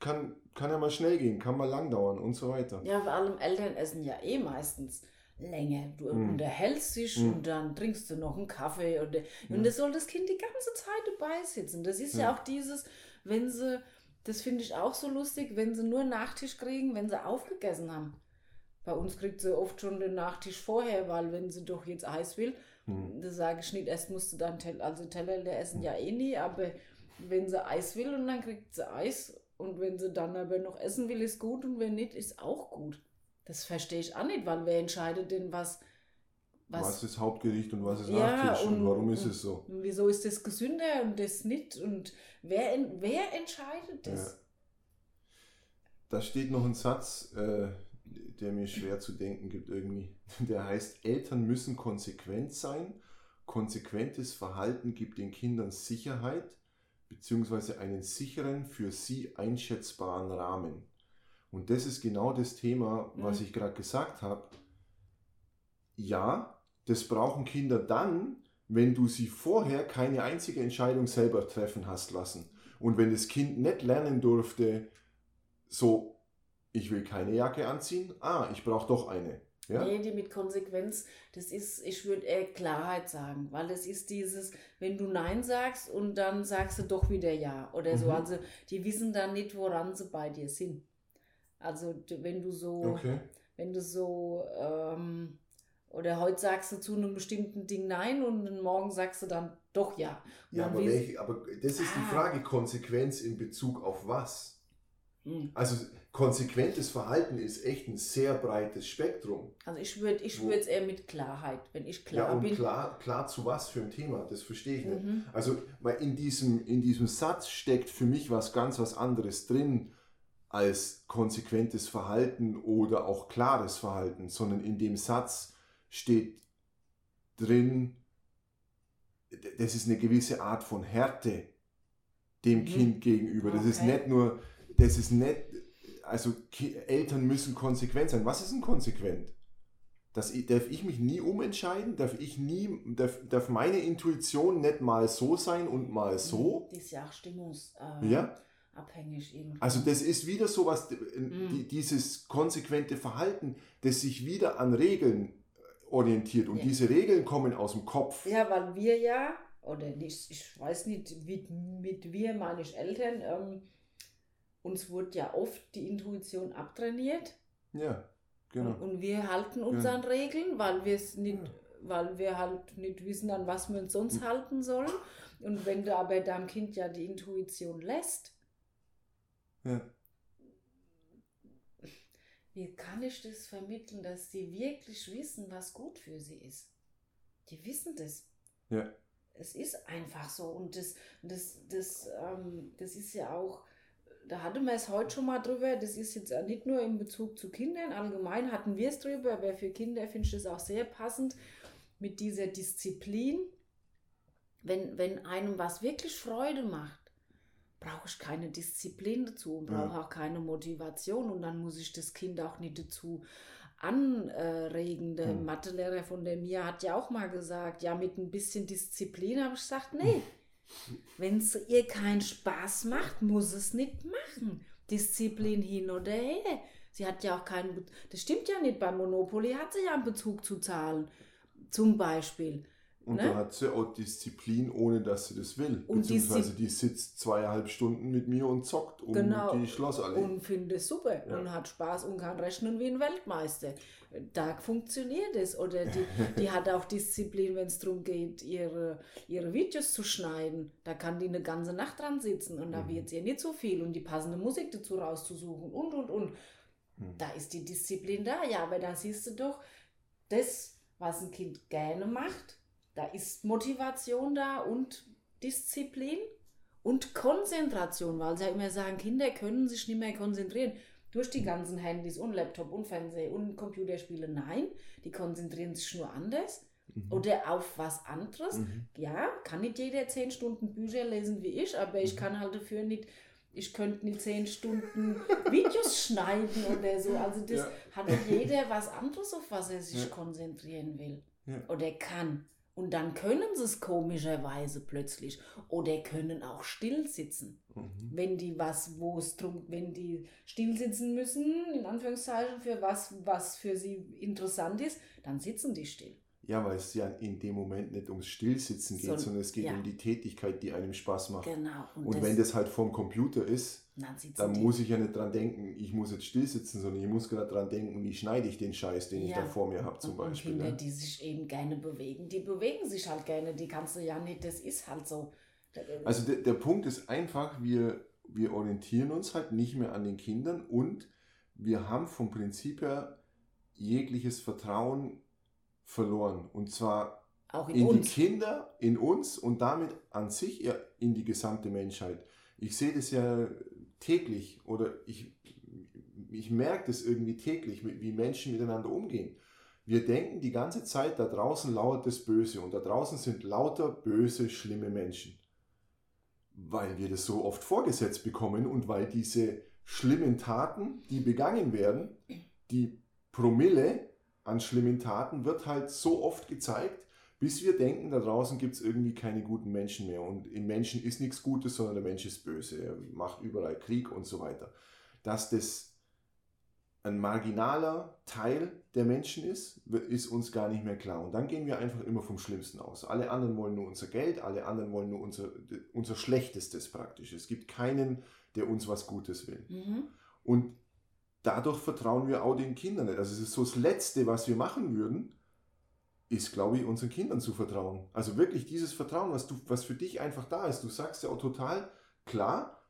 kann, kann ja mal schnell gehen, kann mal lang dauern und so weiter. Ja, vor allem Eltern essen ja eh meistens länger. Du Mhm. unterhältst dich Mhm. und dann trinkst du noch einen Kaffee. Und, Ja. und das soll das Kind die ganze Zeit dabei sitzen. Das ist ja, Ja. auch dieses, wenn sie, das finde ich auch so lustig, wenn sie nur Nachtisch kriegen, wenn sie aufgegessen haben. Bei uns kriegt sie oft schon den Nachtisch vorher, weil wenn sie doch jetzt Eis will, Hm. da sage ich nicht, erst musst du dann Teller, also Teller, der essen ja eh nie, aber wenn sie Eis will und dann kriegt sie Eis und wenn sie dann aber noch essen will, ist gut und wenn nicht, ist auch gut. Das verstehe ich auch nicht, weil wer entscheidet denn was, Was, was, ist Hauptgericht und was ist Ja, Nachtisch und, und- warum ist und- es so? wieso ist das gesünder und das nicht und wer, wer entscheidet das? Da steht noch ein Satz, äh, der mir schwer zu denken gibt irgendwie. Der heißt, Eltern müssen konsequent sein. Konsequentes Verhalten gibt den Kindern Sicherheit bzw. einen sicheren, für sie einschätzbaren Rahmen. Und das ist genau das Thema, was Mhm. ich gerade gesagt habe. Ja, das brauchen Kinder dann, wenn du sie vorher keine einzige Entscheidung selber treffen hast lassen. Und wenn das Kind nicht lernen durfte, so, ich will keine Jacke anziehen, ah, ich brauche doch eine. Ja? Nee, die mit Konsequenz, das ist, ich würde eher Klarheit sagen, weil es ist dieses, wenn du Nein sagst und dann sagst du doch wieder Ja oder so. Mhm. Also die wissen dann nicht, woran sie bei dir sind. Also wenn du so, Okay. wenn du so, ähm, oder heute sagst du zu einem bestimmten Ding Nein und morgen sagst du dann doch Ja. Und Ja, aber, welche, aber das ist die Ah. Frage, Konsequenz in Bezug auf was? Hm. Also konsequentes Verhalten ist echt ein sehr breites Spektrum. Also ich würde ich es eher mit Klarheit, wenn ich klar ja, und bin. klar, klar zu was für ein Thema, das verstehe ich nicht. Mhm. Also, weil in diesem, in diesem Satz steckt für mich was ganz was anderes drin als konsequentes Verhalten oder auch klares Verhalten, sondern in dem Satz steht drin, das ist eine gewisse Art von Härte dem Mhm. Kind gegenüber. Das ist Okay. nicht nur, das ist nicht, also Eltern müssen konsequent sein. Was ist denn konsequent? Das, darf ich mich nie umentscheiden? Darf ich nie, darf, darf meine Intuition nicht mal so sein und mal so? Die ist ja auch stimmungsabhängig äh, Ja? irgendwie. Also das ist wieder sowas, Mhm. die, dieses konsequente Verhalten, das sich wieder an Regeln äh, orientiert. Und Ja. diese Regeln kommen aus dem Kopf. Ja, weil wir ja, oder nicht, ich weiß nicht, mit, mit wir meine ich Eltern, ähm, uns wurde ja oft die Intuition abtrainiert Ja, genau. und, und wir halten uns Ja. an Regeln, weil wir es nicht, Ja. weil wir halt nicht wissen, an was wir uns sonst halten sollen. Und wenn du aber deinem Kind ja die Intuition lässt, Ja. wie kann ich das vermitteln, dass sie wirklich wissen, was gut für sie ist? Die wissen das. Ja. Es ist einfach so. Und das, das, das, ähm, das ist ja auch, da hatten wir es heute schon mal drüber, das ist jetzt nicht nur in Bezug zu Kindern, allgemein hatten wir es drüber, aber für Kinder finde ich das auch sehr passend mit dieser Disziplin. Wenn, wenn einem was wirklich Freude macht, brauche ich keine Disziplin dazu und brauche Ja. auch keine Motivation und dann muss ich das Kind auch nicht dazu anregen. Der Hm. Mathelehrer von der Mia hat ja auch mal gesagt, ja, mit ein bisschen Disziplin habe ich gesagt, nee, wenn es ihr keinen Spaß macht, muss es nicht machen. Disziplin hin oder her. Sie hat ja auch keinen, Be das stimmt ja nicht, bei Monopoly hat sie ja einen Bezug zu zahlen, zum Beispiel. Und Ne? da hat sie auch Disziplin, ohne dass sie das will. Und Beziehungsweise die sitzt zweieinhalb Stunden mit mir und zockt um Genau. die Schlossallee. und finde es super Ja. und hat Spaß und kann rechnen wie ein Weltmeister. Da funktioniert es. Oder die, die hat auch Disziplin, wenn es darum geht, ihre, ihre Videos zu schneiden. Da kann die eine ganze Nacht dran sitzen und da Mhm. wird es ihr nicht so viel und die passende Musik dazu rauszusuchen und und und. Hm. Da ist die Disziplin da, ja, aber da siehst du doch, das, was ein Kind gerne macht, da ist Motivation da und Disziplin und Konzentration, weil sie ja immer sagen, Kinder können sich nicht mehr konzentrieren durch die ganzen Handys und Laptop und Fernseher und Computerspiele. Nein, die konzentrieren sich nur anders Mhm. oder auf was anderes. Mhm. Ja, kann nicht jeder zehn Stunden Bücher lesen wie ich, aber ich Mhm. kann halt dafür nicht ich könnte nicht zehn Stunden Videos schneiden oder so. Also das Ja. hat jeder was anderes, auf was er sich Ja. konzentrieren will. Ja. Oder kann. Und dann können sie es komischerweise plötzlich. Oder können auch still sitzen. Mhm. Wenn die was, wo es drum, wenn die still sitzen müssen, in Anführungszeichen, für was, was für sie interessant ist, dann sitzen die still. Ja, weil es ja in dem Moment nicht ums Stillsitzen geht, So, sondern es geht ja. um die Tätigkeit, die einem Spaß macht. Genau. Und wenn das halt vorm Computer ist, dann die. muss ich ja nicht dran denken, ich muss jetzt still sitzen, sondern ich muss gerade dran denken, wie schneide ich den Scheiß, den ich Ja. da vor mir habe zum und, und Beispiel. Kinder, ne? die sich eben gerne bewegen, die bewegen sich halt gerne, die kannst du ja nicht, das ist halt so. Da- Also der, der Punkt ist einfach, wir, wir orientieren uns halt nicht mehr an den Kindern und wir haben vom Prinzip her jegliches Vertrauen verloren. Und zwar in, in die Kinder, in uns und damit an sich ja in die gesamte Menschheit. Ich sehe das ja täglich oder ich, ich merke das irgendwie täglich, wie Menschen miteinander umgehen. Wir denken die ganze Zeit, da draußen lauert das Böse und da draußen sind lauter böse, schlimme Menschen. Weil wir das so oft vorgesetzt bekommen und weil diese schlimmen Taten, die begangen werden, die Promille an schlimmen Taten wird halt so oft gezeigt, bis wir denken, da draußen gibt es irgendwie keine guten Menschen mehr. Und im Menschen ist nichts Gutes, sondern der Mensch ist böse. Er macht überall Krieg und so weiter. Dass das ein marginaler Teil der Menschen ist, ist uns gar nicht mehr klar. Und dann gehen wir einfach immer vom Schlimmsten aus. Alle anderen wollen nur unser Geld, alle anderen wollen nur unser, unser Schlechtestes praktisch. Es gibt keinen, der uns was Gutes will. Mhm. Und dadurch vertrauen wir auch den Kindern nicht. Also es ist so das Letzte, was wir machen würden, ist, glaube ich, unseren Kindern zu vertrauen. Also wirklich dieses Vertrauen, was, du, was für dich einfach da ist. Du sagst ja auch total klar,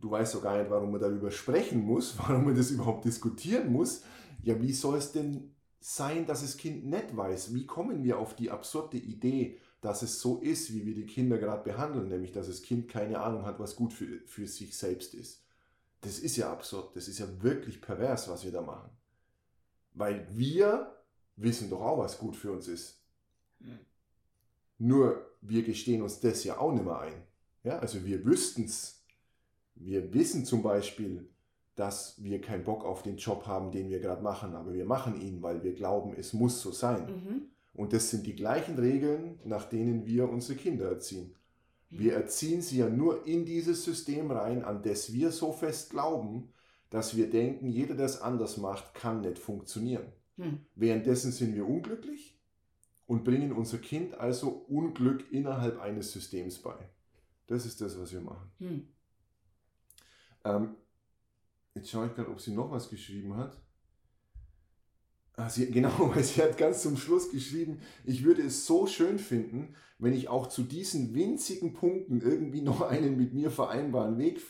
du weißt auch gar nicht, warum man darüber sprechen muss, warum man das überhaupt diskutieren muss. Ja, wie soll es denn sein, dass das Kind nicht weiß? Wie kommen wir auf die absurde Idee, dass es so ist, wie wir die Kinder gerade behandeln, nämlich dass das Kind keine Ahnung hat, was gut für, für sich selbst ist? Das ist ja absurd, das ist ja wirklich pervers, was wir da machen. Weil wir wissen doch auch, was gut für uns ist. Hm. Nur wir gestehen uns das ja auch nicht mehr ein. Ja, also wir wüssten es. Wir wissen zum Beispiel, dass wir keinen Bock auf den Job haben, den wir gerade machen, aber wir machen ihn, weil wir glauben, es muss so sein. Mhm. Und das sind die gleichen Regeln, nach denen wir unsere Kinder erziehen. Wir erziehen sie ja nur in dieses System rein, an das wir so fest glauben, dass wir denken, jeder, der es anders macht, kann nicht funktionieren. Hm. Währenddessen sind wir unglücklich und bringen unser Kind also Unglück innerhalb eines Systems bei. Das ist das, was wir machen. Hm. Ähm, jetzt schaue ich gerade, ob sie noch was geschrieben hat. Ah, sie, genau, weil sie hat ganz zum Schluss geschrieben, ich würde es so schön finden, wenn ich auch zu diesen winzigen Punkten irgendwie noch einen mit mir vereinbaren Weg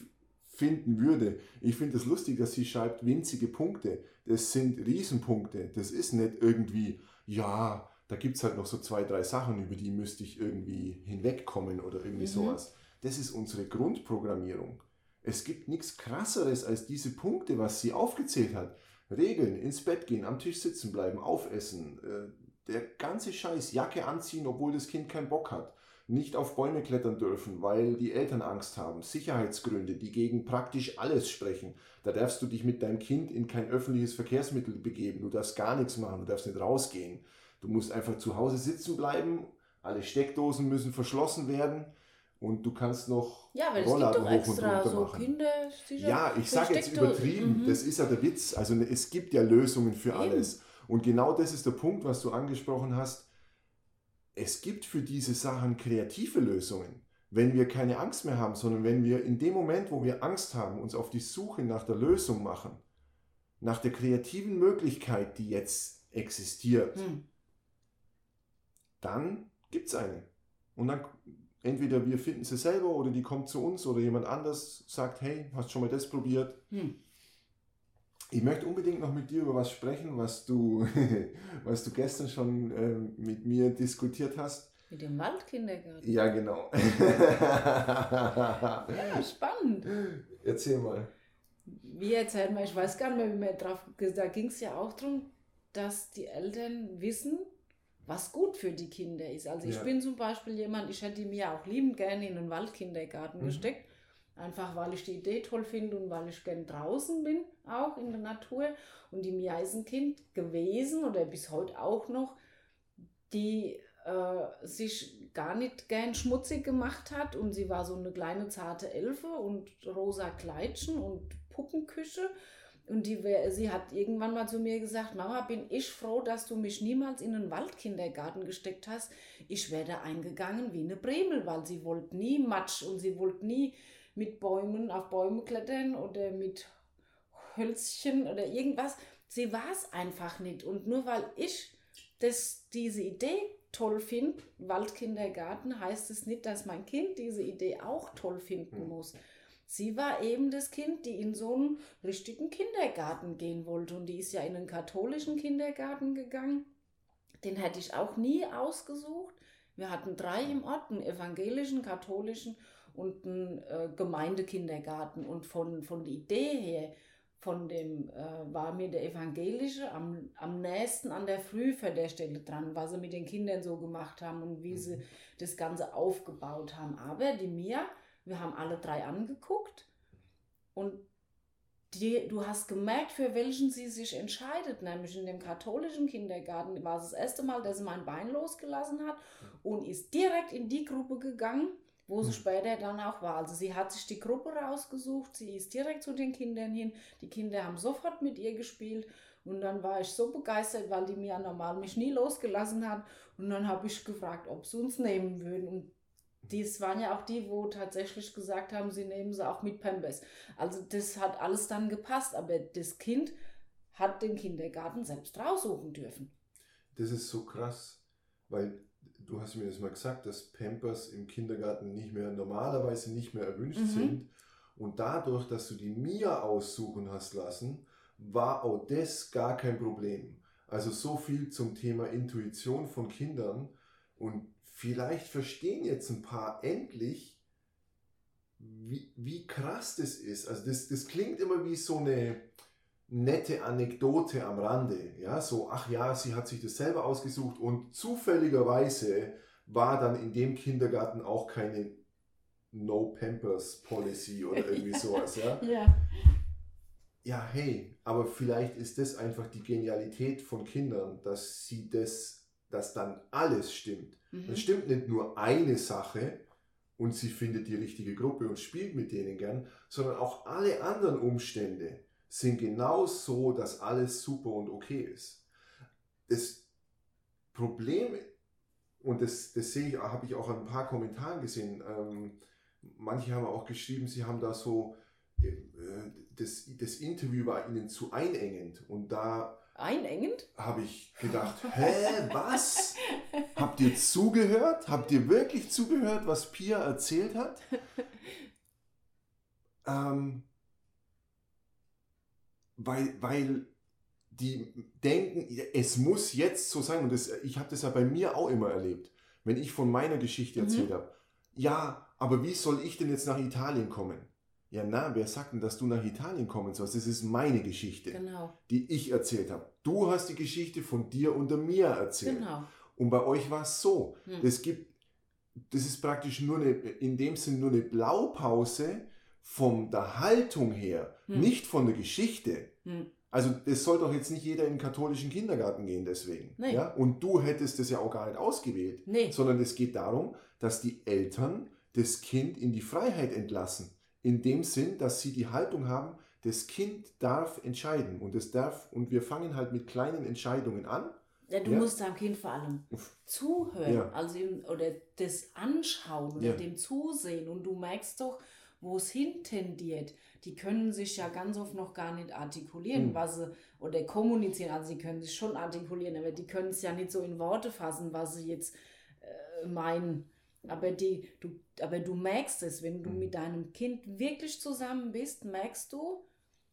finden würde. Ich finde es lustig, dass sie schreibt, winzige Punkte. Das sind Riesenpunkte. Das ist nicht irgendwie, ja, da gibt es halt noch so zwei, drei Sachen, über die müsste ich irgendwie hinwegkommen oder irgendwie Mhm. sowas. Das ist unsere Grundprogrammierung. Es gibt nichts krasseres als diese Punkte, was sie aufgezählt hat. Regeln, ins Bett gehen, am Tisch sitzen bleiben, aufessen, äh, der ganze Scheiß, Jacke anziehen, obwohl das Kind keinen Bock hat, nicht auf Bäume klettern dürfen, weil die Eltern Angst haben, Sicherheitsgründe, die gegen praktisch alles sprechen. Da darfst du dich mit deinem Kind in kein öffentliches Verkehrsmittel begeben, du darfst gar nichts machen, du darfst nicht rausgehen. Du musst einfach zu Hause sitzen bleiben, alle Steckdosen müssen verschlossen werden und du kannst noch Ja, weil es gibt doch hoch und extra runter so machen. Kinder. Ja, ich sage jetzt übertrieben, Mhm. das ist ja der Witz. Also es gibt ja Lösungen für Eben. alles. Und genau das ist der Punkt, was du angesprochen hast. Es gibt für diese Sachen kreative Lösungen. Wenn wir keine Angst mehr haben, sondern wenn wir in dem Moment, wo wir Angst haben, uns auf die Suche nach der Lösung machen, nach der kreativen Möglichkeit, die jetzt existiert, Hm. dann gibt es eine. Und dann entweder wir finden sie selber oder die kommt zu uns oder jemand anders sagt, hey, hast schon mal das probiert? Hm. Ich möchte unbedingt noch mit dir über was sprechen, was du, was du gestern schon äh, mit mir diskutiert hast. Mit dem Waldkindergarten. Ja, genau. Ja, spannend. Erzähl mal. Wie erzählt man, ich weiß gar nicht mehr, wie man drauf, da ging es ja auch darum, dass die Eltern wissen, was gut für die Kinder ist. Also ich Ja. bin zum Beispiel jemand, ich hätte mir auch liebend gerne in einen Waldkindergarten Mhm. gesteckt, Einfach weil ich die Idee toll finde und weil ich gern draußen bin, auch in der Natur. Und die Mia gewesen oder bis heute auch noch, die äh, sich gar nicht gern schmutzig gemacht hat. Und sie war so eine kleine zarte Elfe und rosa Kleidchen und Puppenküche. Und die, sie hat irgendwann mal zu mir gesagt, Mama, bin ich froh, dass du mich niemals in einen Waldkindergarten gesteckt hast. Ich wäre da eingegangen wie eine Bremel, weil sie wollte nie Matsch und sie wollte nie mit Bäumen auf Bäume klettern oder mit Hölzchen oder irgendwas. Sie war es einfach nicht. Und nur weil ich das, diese Idee toll finde, Waldkindergarten, heißt es nicht, dass mein Kind diese Idee auch toll finden hm. muss. Sie war eben das Kind, die in so einen richtigen Kindergarten gehen wollte. Und die ist ja in einen katholischen Kindergarten gegangen. Den hätte ich auch nie ausgesucht. Wir hatten drei im Ort, einen evangelischen, katholischen und einen äh, Gemeindekindergarten. Und von, von der Idee her, von dem äh, war mir der evangelische am, am nächsten an der Frühverlehrstelle dran, was sie mit den Kindern so gemacht haben und wie sie mhm. das Ganze aufgebaut haben. Aber die Mia wir haben alle drei angeguckt und die, du hast gemerkt, für welchen sie sich entscheidet. Nämlich in dem katholischen Kindergarten war es das erste Mal, dass sie mein Bein losgelassen hat und ist direkt in die Gruppe gegangen, wo sie hm. später dann auch war. Also sie hat sich die Gruppe rausgesucht, sie ist direkt zu den Kindern hin. Die Kinder haben sofort mit ihr gespielt und dann war ich so begeistert, weil die mir normal mich nie losgelassen hat. Und dann habe ich gefragt, ob sie uns nehmen würden. Und dies waren ja auch die, wo tatsächlich gesagt haben, sie nehmen sie auch mit Pampers. Also das hat alles dann gepasst, aber das Kind hat den Kindergarten selbst raussuchen dürfen. Das ist so krass, weil du hast mir das mal gesagt, dass Pampers im Kindergarten nicht mehr normalerweise nicht mehr erwünscht mhm. sind. Und dadurch, dass du die Mia aussuchen hast lassen, war auch das gar kein Problem. Also so viel zum Thema Intuition von Kindern und vielleicht verstehen jetzt ein paar endlich, wie, wie krass das ist. Also das, das klingt immer wie so eine nette Anekdote am Rande. Ja, so, ach ja, sie hat sich das selber ausgesucht und zufälligerweise war dann in dem Kindergarten auch keine No Pampers Policy oder irgendwie sowas. Ja? ja. ja, hey, aber vielleicht ist das einfach die Genialität von Kindern, dass sie das, dass dann alles stimmt. Mhm. Es stimmt nicht nur eine Sache und sie findet die richtige Gruppe und spielt mit denen gern, sondern auch alle anderen Umstände sind genau so, dass alles super und okay ist. Das Problem, und das, das sehe ich, habe ich auch an ein paar Kommentaren gesehen, ähm, manche haben auch geschrieben, sie haben da so, äh, das, das Interview war ihnen zu einengend und da einengend? Habe ich gedacht, hä, was? Habt ihr zugehört? Habt ihr wirklich zugehört, was Pia erzählt hat? ähm, weil, weil die denken, es muss jetzt so sein. Und das, ich habe das ja bei mir auch immer erlebt, wenn ich von meiner Geschichte mhm. erzählt habe. Ja, aber wie soll ich denn jetzt nach Italien kommen? Ja, na, wer sagt denn, dass du nach Italien kommen sollst? Das ist meine Geschichte, genau. die ich erzählt habe. Du hast die Geschichte von dir und mir erzählt. Genau. Und bei euch war es so. Hm. Das gibt, das ist praktisch nur eine, in dem Sinn nur eine Blaupause von der Haltung her, hm. nicht von der Geschichte. Hm. Also es soll doch jetzt nicht jeder in den katholischen Kindergarten gehen deswegen. Nee. Ja? Und du hättest das ja auch gar nicht ausgewählt. Nee. Sondern es geht darum, dass die Eltern das Kind in die Freiheit entlassen in dem Sinn, dass sie die Haltung haben, das Kind darf entscheiden und es darf und wir fangen halt mit kleinen Entscheidungen an. Ja, du ja. musst deinem Kind vor allem zuhören, ja. also ihm, oder das anschauen oder ja. dem zusehen und du merkst doch, wo es hintendiert. Die können sich ja ganz oft noch gar nicht artikulieren, mhm. was sie oder kommunizieren. Also sie können sich schon artikulieren, aber die können es ja nicht so in Worte fassen, was sie jetzt äh, meinen. Aber, die, du, aber du merkst es, wenn du mhm. mit deinem Kind wirklich zusammen bist, merkst du,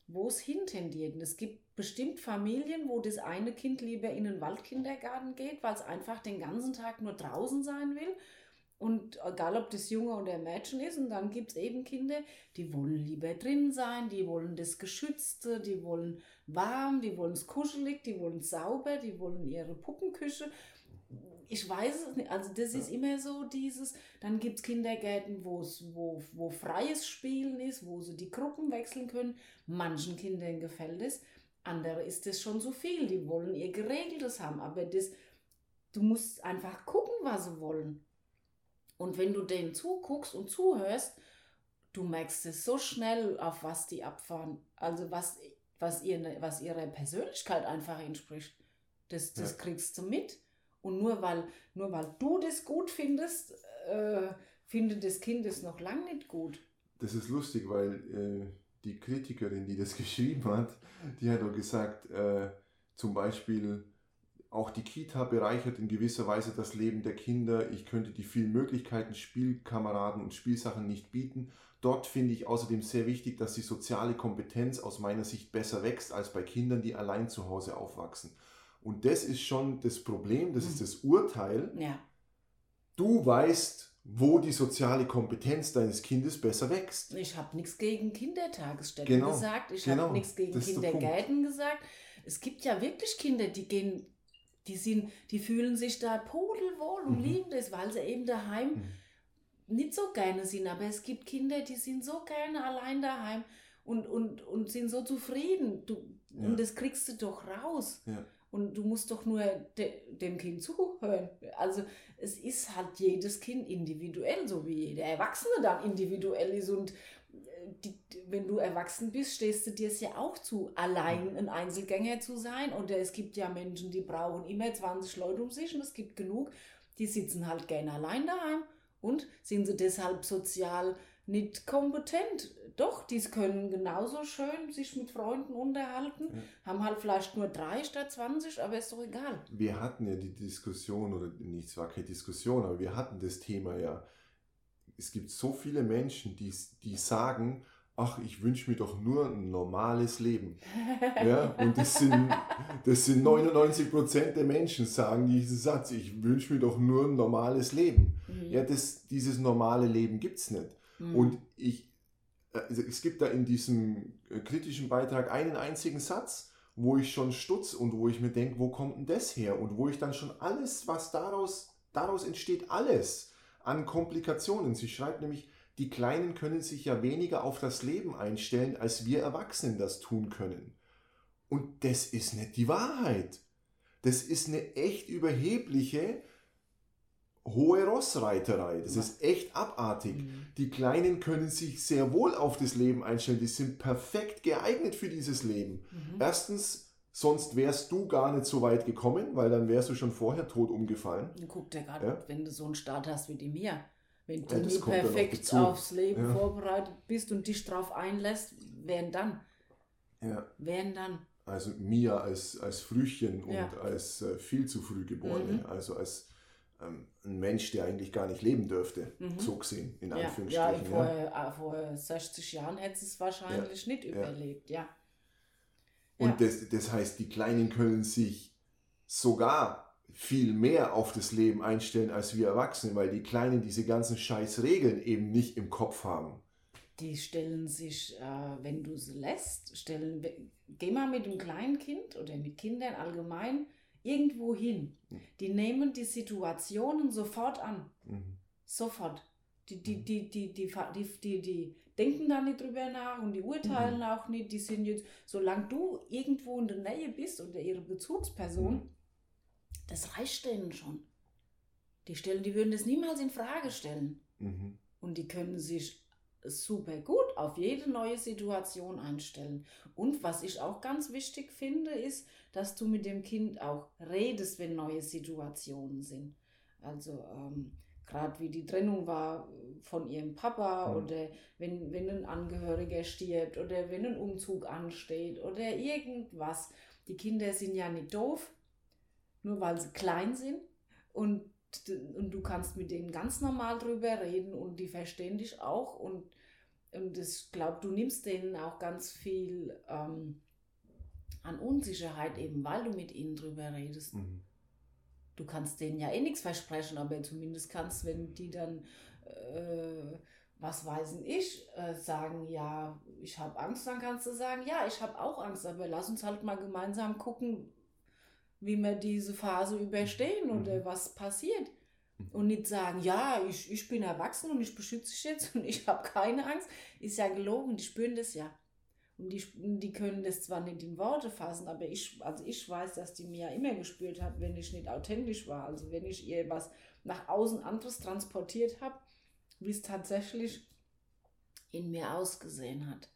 wo es hintendiert. Und es gibt bestimmt Familien, wo das eine Kind lieber in den Waldkindergarten geht, weil es einfach den ganzen Tag nur draußen sein will. Und egal, ob das Junge oder Mädchen ist, und dann gibt es eben Kinder, die wollen lieber drin sein, die wollen das Geschützte, die wollen warm, die wollen es kuschelig, die wollen sauber, die wollen ihre Puppenküche ich weiß es nicht. Also das ist immer so dieses, dann gibt es Kindergärten, wo's, wo, wo freies Spielen ist, wo sie die Gruppen wechseln können. Manchen Kindern gefällt es, andere ist das schon zu viel. Die wollen ihr Geregeltes haben, aber das, du musst einfach gucken, was sie wollen. Und wenn du denen zuguckst und zuhörst, du merkst es so schnell, auf was die abfahren. Also was, was, ihr, was ihrer Persönlichkeit einfach entspricht. Das, das ja. kriegst du mit. Und nur weil, nur weil du das gut findest, äh, findet das Kind es noch lange nicht gut. Das ist lustig, weil äh, die Kritikerin, die das geschrieben hat, die hat auch gesagt, äh, zum Beispiel, auch die Kita bereichert in gewisser Weise das Leben der Kinder. Ich könnte die vielen Möglichkeiten, Spielkameraden und Spielsachen nicht bieten. Dort finde ich außerdem sehr wichtig, dass die soziale Kompetenz aus meiner Sicht besser wächst als bei Kindern, die allein zu Hause aufwachsen. Und das ist schon das Problem, das ist mhm. das Urteil. Ja. Du weißt, wo die soziale Kompetenz deines Kindes besser wächst. Ich habe nichts gegen Kindertagesstätten genau, gesagt, ich genau, habe nichts gegen Kindergärten gesagt. Es gibt ja wirklich Kinder, die gehen, die sind, die fühlen sich da pudelwohl und mhm. lieben das, weil sie eben daheim mhm. nicht so gerne sind. Aber es gibt Kinder, die sind so gerne allein daheim und, und, und sind so zufrieden. Du, ja. Und das kriegst du doch raus. Ja. Und du musst doch nur de, dem Kind zuhören. Also es ist halt jedes Kind individuell, so wie jeder Erwachsene dann individuell ist. Und äh, die, wenn du erwachsen bist, stehst du dir es ja auch zu, allein ein Einzelgänger zu sein. Oder es gibt ja Menschen, die brauchen immer 20 Leute um sich und es gibt genug, die sitzen halt gerne allein daheim und sind sie deshalb sozial nicht kompetent. Doch, die können genauso schön sich mit Freunden unterhalten, ja. haben halt vielleicht nur drei statt 20, aber ist doch egal. Wir hatten ja die Diskussion, oder nicht, es war keine Diskussion, aber wir hatten das Thema ja. Es gibt so viele Menschen, die, die sagen, ach, ich wünsche mir doch nur ein normales Leben. Ja, und das sind, das sind 99 Prozent der Menschen, sagen diesen Satz, ich wünsche mir doch nur ein normales Leben. Mhm. Ja, das, dieses normale Leben gibt es nicht. Mhm. Und ich, also es gibt da in diesem äh, kritischen Beitrag einen einzigen Satz, wo ich schon stutz und wo ich mir denke, wo kommt denn das her? Und wo ich dann schon alles, was daraus, daraus entsteht, alles an Komplikationen. Sie schreibt nämlich, die Kleinen können sich ja weniger auf das Leben einstellen, als wir Erwachsenen das tun können. Und das ist nicht die Wahrheit. Das ist eine echt überhebliche, hohe Rossreiterei. Das ist echt abartig. Mhm. Die Kleinen können sich sehr wohl auf das Leben einstellen. Die sind perfekt geeignet für dieses Leben. Mhm. Erstens, sonst wärst du gar nicht so weit gekommen, weil dann wärst du schon vorher tot umgefallen. Guck dir gerade, ja? wenn du so einen Start hast wie die mir. Wenn du ja, nie perfekt aufs Leben ja. vorbereitet bist und dich darauf einlässt, wer dann? Ja. Wer dann? Also Mia als, als Frühchen und als äh, viel zu früh geborene, mhm. also als ähm, ein Mensch, der eigentlich gar nicht leben dürfte, mhm. so gesehen, in ja, Anführungsstrichen. Ja, vor, ja. vor 60 Jahren hätte es wahrscheinlich ja, nicht überlebt, ja. Und das, das heißt, die Kleinen können sich sogar viel mehr auf das Leben einstellen als wir Erwachsene, weil die Kleinen diese ganzen scheiß Regeln eben nicht im Kopf haben. Die stellen sich, äh, wenn du sie lässt, stellen, geh mal mit einem kleinen Kind oder mit Kindern allgemein irgendwo hin. Mhm. Die nehmen die Situationen sofort an. Mhm. Sofort. Die, die, die, die, die, die, die, die, denken da nicht drüber nach und die urteilen mhm. auch nicht. Die sind jetzt, solange du irgendwo in der Nähe bist oder ihre Bezugsperson, mhm. Das reicht denen schon. Die stellen, die würden das niemals in Frage stellen. Mhm. Und die können sich super gut auf jede neue Situation einstellen. Und was ich auch ganz wichtig finde, ist, dass du mit dem Kind auch redest, wenn neue Situationen sind. Also ähm, gerade wie die Trennung war von ihrem Papa mhm. oder wenn, wenn ein Angehöriger stirbt oder wenn ein Umzug ansteht oder irgendwas. Die Kinder sind ja nicht doof, nur weil sie klein sind und, und du kannst mit denen ganz normal drüber reden und die verstehen dich auch und und ich glaube, du nimmst denen auch ganz viel ähm, an Unsicherheit, eben weil du mit ihnen drüber redest. Mhm. Du kannst denen ja eh nichts versprechen, aber zumindest kannst, wenn die dann, äh, was weiß ich, äh, sagen, ja, ich habe Angst, dann kannst du sagen, ja, ich habe auch Angst, aber lass uns halt mal gemeinsam gucken, wie wir diese Phase überstehen Mhm. oder was passiert. Und nicht sagen, ja, ich, ich bin erwachsen und ich beschütze dich jetzt und ich habe keine Angst. Ist ja gelogen, die spüren das ja. Und die, die können das zwar nicht in Worte fassen, aber ich, also ich weiß, dass die mir ja immer gespürt hat, wenn ich nicht authentisch war. Also wenn ich ihr was nach außen anderes transportiert habe, wie es tatsächlich in mir ausgesehen hat.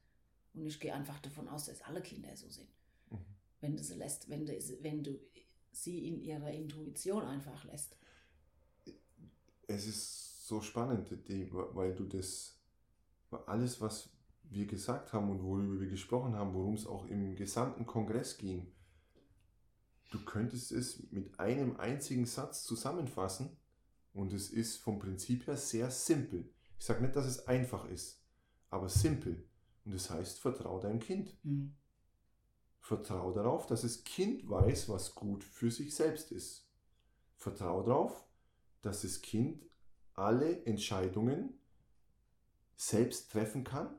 Und ich gehe einfach davon aus, dass alle Kinder so sind. Wenn du sie lässt, wenn du, wenn du sie in ihrer Intuition einfach lässt. Es ist so spannend, die, weil du das, alles, was wir gesagt haben und worüber wir gesprochen haben, worum es auch im gesamten Kongress ging, du könntest es mit einem einzigen Satz zusammenfassen und es ist vom Prinzip her sehr simpel. Ich sage nicht, dass es einfach ist, aber simpel. Und das heißt, vertrau deinem Kind. Mhm. Vertrau darauf, dass das Kind weiß, was gut für sich selbst ist. Vertrau darauf, dass das Kind alle Entscheidungen selbst treffen kann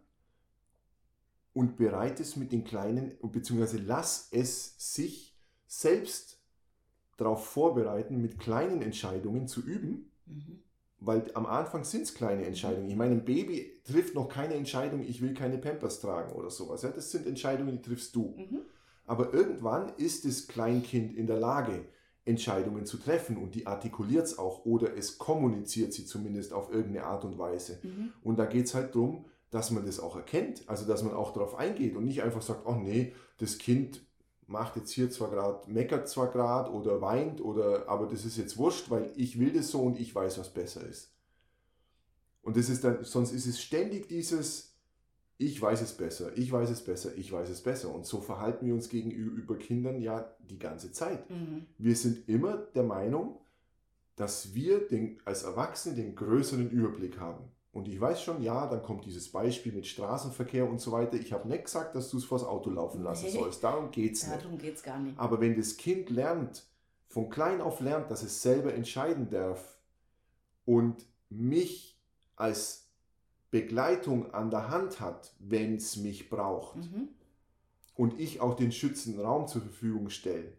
und bereit ist mit den kleinen, beziehungsweise lass es sich selbst darauf vorbereiten, mit kleinen Entscheidungen zu üben, Mhm. weil am Anfang sind es kleine Entscheidungen. Ich meine, ein Baby trifft noch keine Entscheidung, ich will keine Pampers tragen oder sowas. Ja, das sind Entscheidungen, die triffst du. Mhm. Aber irgendwann ist das Kleinkind in der Lage, Entscheidungen zu treffen und die artikuliert es auch oder es kommuniziert sie zumindest auf irgendeine Art und Weise. Mhm. Und da geht es halt darum, dass man das auch erkennt, also dass man auch darauf eingeht und nicht einfach sagt, oh nee, das Kind macht jetzt hier zwar gerade, meckert zwar gerade oder weint oder, aber das ist jetzt wurscht, weil ich will das so und ich weiß, was besser ist. Und das ist dann, sonst ist es ständig dieses, ich weiß es besser, ich weiß es besser, ich weiß es besser. Und so verhalten wir uns gegenüber Kindern ja die ganze Zeit. Mhm. Wir sind immer der Meinung, dass wir den, als Erwachsene den größeren Überblick haben. Und ich weiß schon, ja, dann kommt dieses Beispiel mit Straßenverkehr und so weiter. Ich habe nicht gesagt, dass du es vors Auto laufen lassen Nee. sollst. Darum geht es nicht. Darum geht es gar nicht. Aber wenn das Kind lernt, von klein auf lernt, dass es selber entscheiden darf und mich als Begleitung an der Hand hat, wenn es mich braucht Mhm. und ich auch den schützenden Raum zur Verfügung stelle,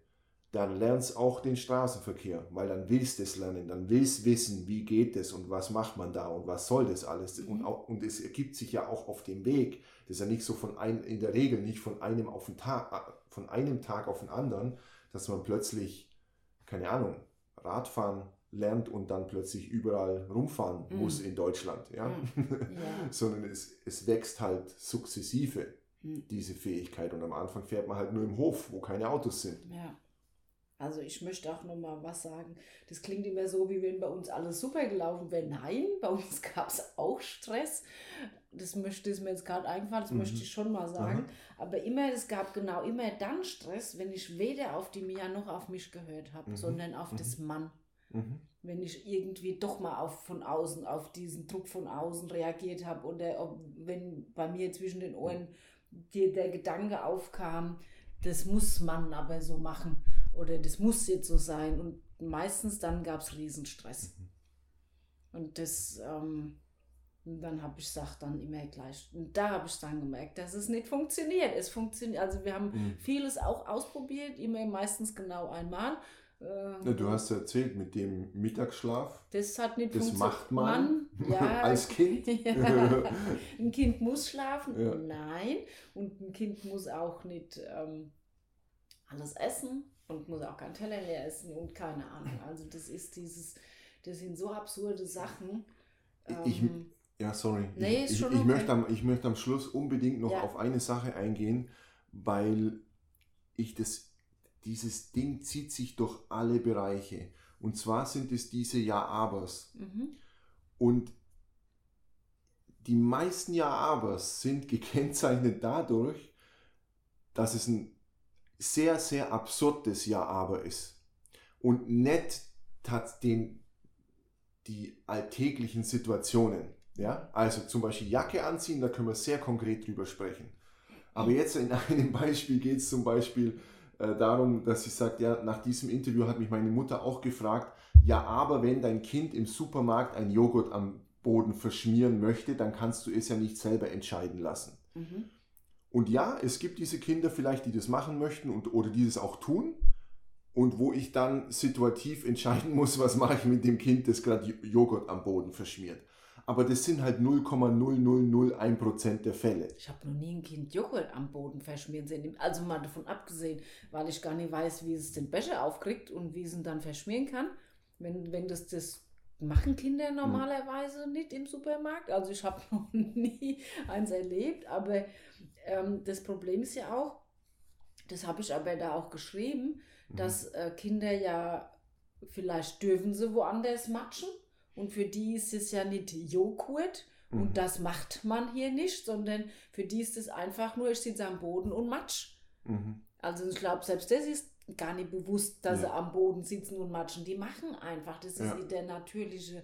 dann lernst auch den Straßenverkehr, weil dann willst du es lernen, dann willst wissen, wie geht es und was macht man da und was soll das alles. Mhm. Und, auch, und es ergibt sich ja auch auf dem Weg. Das ist ja nicht so von ein, in der Regel nicht von einem auf den Tag, äh, von einem Tag auf den anderen, dass man plötzlich, keine Ahnung, Radfahren lernt und dann plötzlich überall rumfahren Mhm. muss in Deutschland. Ja? Ja. Sondern es, es wächst halt sukzessive Mhm. diese Fähigkeit. Und am Anfang fährt man halt nur im Hof, wo keine Autos sind. Ja. Also ich möchte auch noch mal was sagen. Das klingt immer so, wie wenn bei uns alles super gelaufen wäre. Nein, bei uns gab es auch Stress. Das möchte ist mir jetzt gerade eingefallen, das Mhm. möchte ich schon mal sagen. Aber immer, es gab genau immer dann Stress, wenn ich weder auf die Mia noch auf mich gehört habe, Mhm. sondern auf Mhm. das Mann. Mhm. Wenn ich irgendwie doch mal auf, von außen, auf diesen Druck von außen reagiert habe oder ob, wenn bei mir zwischen den Ohren die, der Gedanke aufkam, das muss man aber so machen oder das muss jetzt so sein. Und meistens dann gab es Riesenstress. Mhm. Und das, ähm, und dann habe ich gesagt, dann immer gleich. Und da habe ich dann gemerkt, dass es nicht funktioniert. Es funktioniert, also wir haben Mhm. vieles auch ausprobiert, immer meistens genau einmal. Äh, du hast erzählt mit dem Mittagsschlaf. das hat nicht Das funktioniert. macht man ja, als Kind. Ja. Ein Kind muss schlafen, Ja. nein. Und ein Kind muss auch nicht ähm, alles essen und muss auch kein Teller leer essen und keine Ahnung. Also das ist dieses, das sind so absurde Sachen. Ich- Ähm, Ja, sorry. Nee, ich, ich, schon ich, okay. möchte am, ich möchte am Schluss unbedingt noch Ja. auf eine Sache eingehen, weil ich das, dieses Ding zieht sich durch alle Bereiche. Und zwar sind es diese Ja-Abers. mhm. Und die meisten Ja-Abers sind gekennzeichnet dadurch, dass es ein sehr, sehr absurdes Ja-Aber ist. Und nicht tat den, die alltäglichen Situationen. Ja? Also zum Beispiel Jacke anziehen, da können wir sehr konkret drüber sprechen. Aber jetzt in einem Beispiel geht es zum Beispiel äh, darum, dass sie sagt, ja, nach diesem Interview hat mich meine Mutter auch gefragt, ja, aber wenn dein Kind im Supermarkt ein Joghurt am Boden verschmieren möchte, dann kannst du es ja nicht selber entscheiden lassen. Mhm. Und ja, es gibt diese Kinder vielleicht, die das machen möchten und, oder die das auch tun. und wo ich dann situativ entscheiden muss, was mache ich mit dem Kind, das gerade Joghurt am Boden verschmiert. Aber das sind halt 0,0001% der Fälle. Ich habe noch nie ein Kind Joghurt am Boden verschmieren sehen. Also mal davon abgesehen, weil ich gar nicht weiß, wie es den Becher aufkriegt und wie es ihn dann verschmieren kann. Wenn, wenn das, das machen Kinder hm. normalerweise mhm. nicht im Supermarkt. Also ich habe noch nie eins erlebt. Aber ähm, das Problem ist ja auch, das habe ich aber da auch geschrieben, mhm. dass äh, Kinder ja, vielleicht dürfen sie woanders matschen und für die ist es ja nicht Joghurt. Mhm. Und das macht man hier nicht, sondern für die ist es einfach nur, ich sitze am Boden und matsch. Mhm. Also ich glaube, selbst das ist gar nicht bewusst, dass ja. sie am Boden sitzen und matschen. Die machen einfach. Das ist ja. der natürliche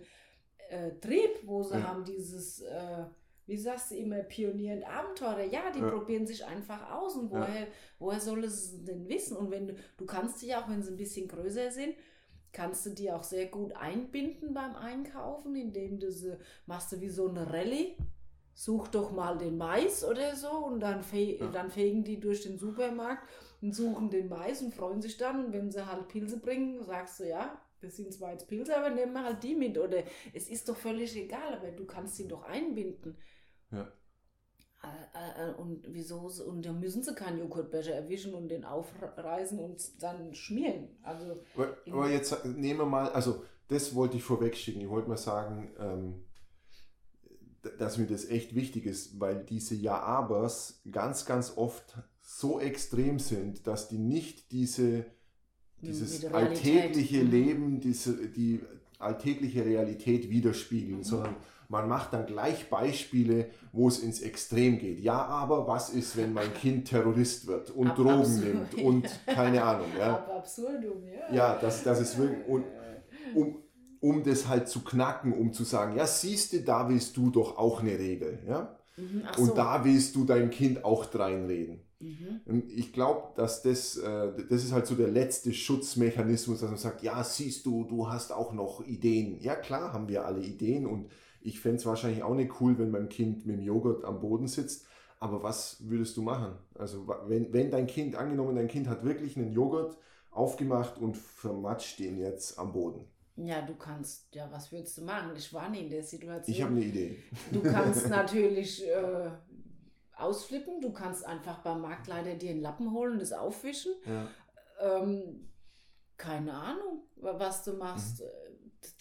äh, Trieb, wo sie ja. haben dieses, äh, wie sagst du immer, Pionier und Abenteurer. Ja, die probieren sich einfach aus. Und woher, woher soll es denn wissen? Und wenn du, du kannst dich auch, wenn sie ein bisschen größer sind, kannst du die auch sehr gut einbinden beim Einkaufen, indem du sie machst du wie so eine Rallye. Such doch mal den Mais oder so und dann, fe ja. dann fegen die durch den Supermarkt und suchen den Mais und freuen sich dann. Und wenn sie halt Pilze bringen, sagst du, ja, das sind zwar jetzt Pilze, aber nehmen wir halt die mit. Oder es ist doch völlig egal, aber du kannst sie doch einbinden. Ja. Äh, äh, und wieso und da müssen sie keinen Joghurtbecher erwischen und den aufreißen und dann schmieren. Also aber, aber jetzt nehmen wir mal, also das wollte ich vorwegschicken. Ich wollte mal sagen, ähm, dass mir das echt wichtig ist, weil diese Ja-Abers ganz, ganz oft so extrem sind, dass die nicht diese, dieses alltägliche mhm. Leben, diese, die alltägliche Realität widerspiegeln, mhm. sondern man macht dann gleich Beispiele, wo es ins Extrem geht. Ja, aber was ist, wenn mein Kind Terrorist wird und Ab Drogen absurd, nimmt und keine Ahnung. Ja, Ab absurdum, ja. Ja, das, das ist wirklich, und, um, um das halt zu knacken, um zu sagen, ja, siehst du, da willst du doch auch eine Regel. Ja? Mhm, und so. da willst du dein Kind auch dreinreden. Mhm. Ich glaube, dass das, äh, das ist halt so der letzte Schutzmechanismus, dass man sagt, ja, siehst du, du hast auch noch Ideen. Ja, klar haben wir alle Ideen und ich fände es wahrscheinlich auch nicht cool, wenn mein Kind mit dem Joghurt am Boden sitzt. Aber was würdest du machen? Also wenn, wenn dein Kind, angenommen, dein Kind hat wirklich einen Joghurt aufgemacht und vermatscht den jetzt am Boden. Ja, du kannst, ja, was würdest du machen? Ich war nie in der Situation. Ich habe eine Idee. Du kannst natürlich äh, ausflippen, du kannst einfach beim Marktleiter dir einen Lappen holen und das aufwischen. Ja. Ähm, keine Ahnung, was du machst. Mhm.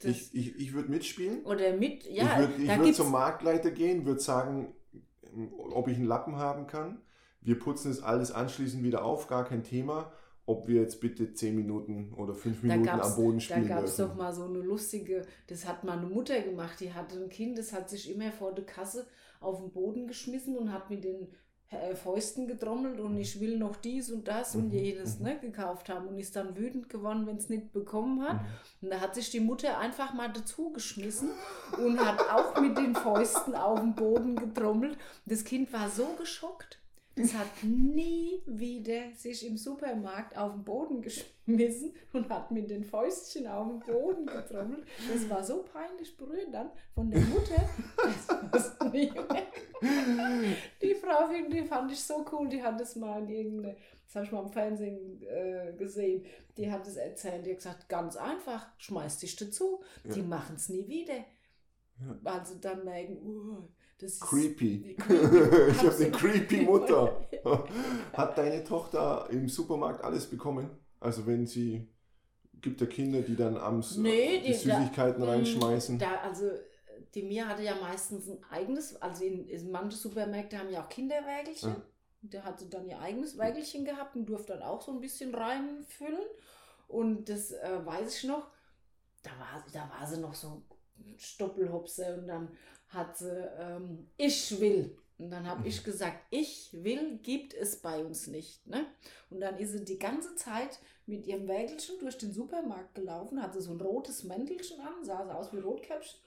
Das ich ich, ich würde mitspielen. Oder mit, ja. Ich würde würd zum Marktleiter gehen, würde sagen, ob ich einen Lappen haben kann. Wir putzen es alles anschließend wieder auf, gar kein Thema. Ob wir jetzt bitte 10 Minuten oder 5 Minuten am Boden spielen Da gab es doch mal so eine lustige, das hat meine Mutter gemacht, die hatte ein Kind, das hat sich immer vor der Kasse auf den Boden geschmissen und hat mit den Fäusten getrommelt und ich will noch dies und das und mhm, jenes mhm. ne, gekauft haben und ist dann wütend geworden, wenn es nicht bekommen hat. Mhm. Und da hat sich die Mutter einfach mal dazu geschmissen und hat auch mit den Fäusten auf den Boden getrommelt. Das Kind war so geschockt. Es hat nie wieder sich im Supermarkt auf den Boden geschmissen und hat mit den Fäustchen auf den Boden getrommelt. Das war so peinlich berührend dann von der Mutter. Das nie Die Frau, die fand ich so cool, die hat das mal in irgendeine, das habe ich mal im Fernsehen äh, gesehen, die hat es erzählt, die hat gesagt, ganz einfach, schmeiß dich dazu, ja. die machen es nie wieder. Ja. Weil sie dann merken, uh, das creepy. creepy. ich habe eine creepy Mutter. Hat deine Tochter im Supermarkt alles bekommen? Also wenn sie gibt ja Kinder, die dann abends nee, die, die Süßigkeiten da, reinschmeißen. Da, also die Mia hatte ja meistens ein eigenes, also in, in manche Supermärkte haben ja auch Kinderwägelchen. Ja. Der hatte dann ihr eigenes Wägelchen gehabt und durfte dann auch so ein bisschen reinfüllen. Und das äh, weiß ich noch, da war, da war sie noch so Stoppelhopse und dann hat sie, ähm, ich will. Und dann habe ich mhm. gesagt, ich will, gibt es bei uns nicht. Ne? Und dann ist sie die ganze Zeit mit ihrem Wägelchen durch den Supermarkt gelaufen, hatte so ein rotes Mäntelchen an, sah so aus wie Rotkäppchen.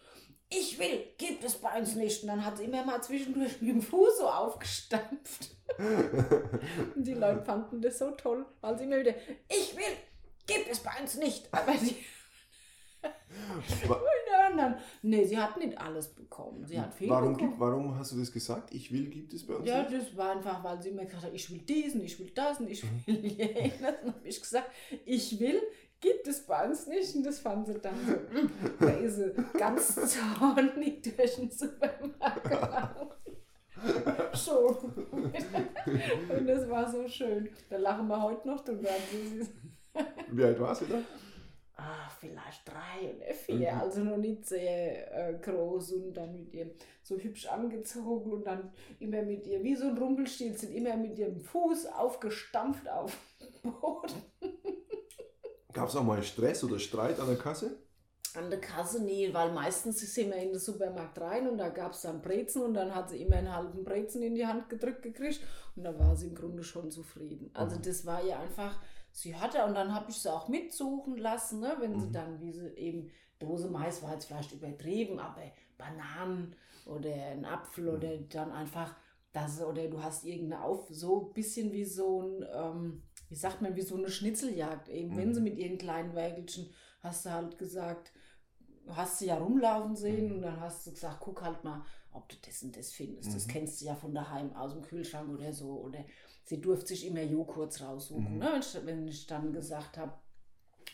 Ich will, gibt es bei uns nicht. Und dann hat sie immer mal zwischendurch mit dem Fuß so aufgestampft. und die Leute fanden das so toll, weil sie immer wieder, ich will, gibt es bei uns nicht. Aber die dann dann, nee, sie hat nicht alles bekommen. Sie hat viel warum, bekommen. gibt, warum hast du das gesagt? Ich will, gibt es bei uns Ja, nicht? das war einfach, weil sie immer gesagt hat, ich will diesen, ich will das und ich will jenes. Dann habe ich gesagt, ich will, gibt es bei uns nicht. Und das fand sie dann so, mm, da ist sie ganz zornig durch den Supermarkt gelaufen. Schon. Und das war so schön. Da lachen wir heute noch drüber. Wie alt warst du da? Ah, vielleicht drei oder vier, also noch nicht sehr äh, groß und dann mit ihr so hübsch angezogen und dann immer mit ihr, wie so ein Rumpelstilzchen, immer mit ihrem Fuß aufgestampft auf den Boden. Gab es auch mal Stress oder Streit an der Kasse? An der Kasse nie, weil meistens sind wir in den Supermarkt rein und da gab es dann Brezen und dann hat sie immer einen halben Brezen in die Hand gedrückt gekriegt und da war sie im Grunde schon zufrieden. Also Mhm. das war ja einfach, sie hatte und dann habe ich sie auch mitsuchen lassen, ne, wenn sie Mhm. dann, wie sie eben, Dose Mais war jetzt vielleicht übertrieben, aber Bananen oder ein Apfel Mhm. oder dann einfach das oder du hast irgendeine auf so ein bisschen wie so ein ähm, wie sagt man wie so eine Schnitzeljagd eben wenn Mhm. sie mit ihren kleinen Wägelchen hast du halt gesagt hast sie ja rumlaufen sehen Mhm. und dann hast du gesagt guck halt mal ob du das und das findest das Mhm. kennst du ja von daheim aus dem Kühlschrank oder so oder sie durfte sich immer Joghurts raussuchen Mhm. ne? wenn, ich, dann gesagt habe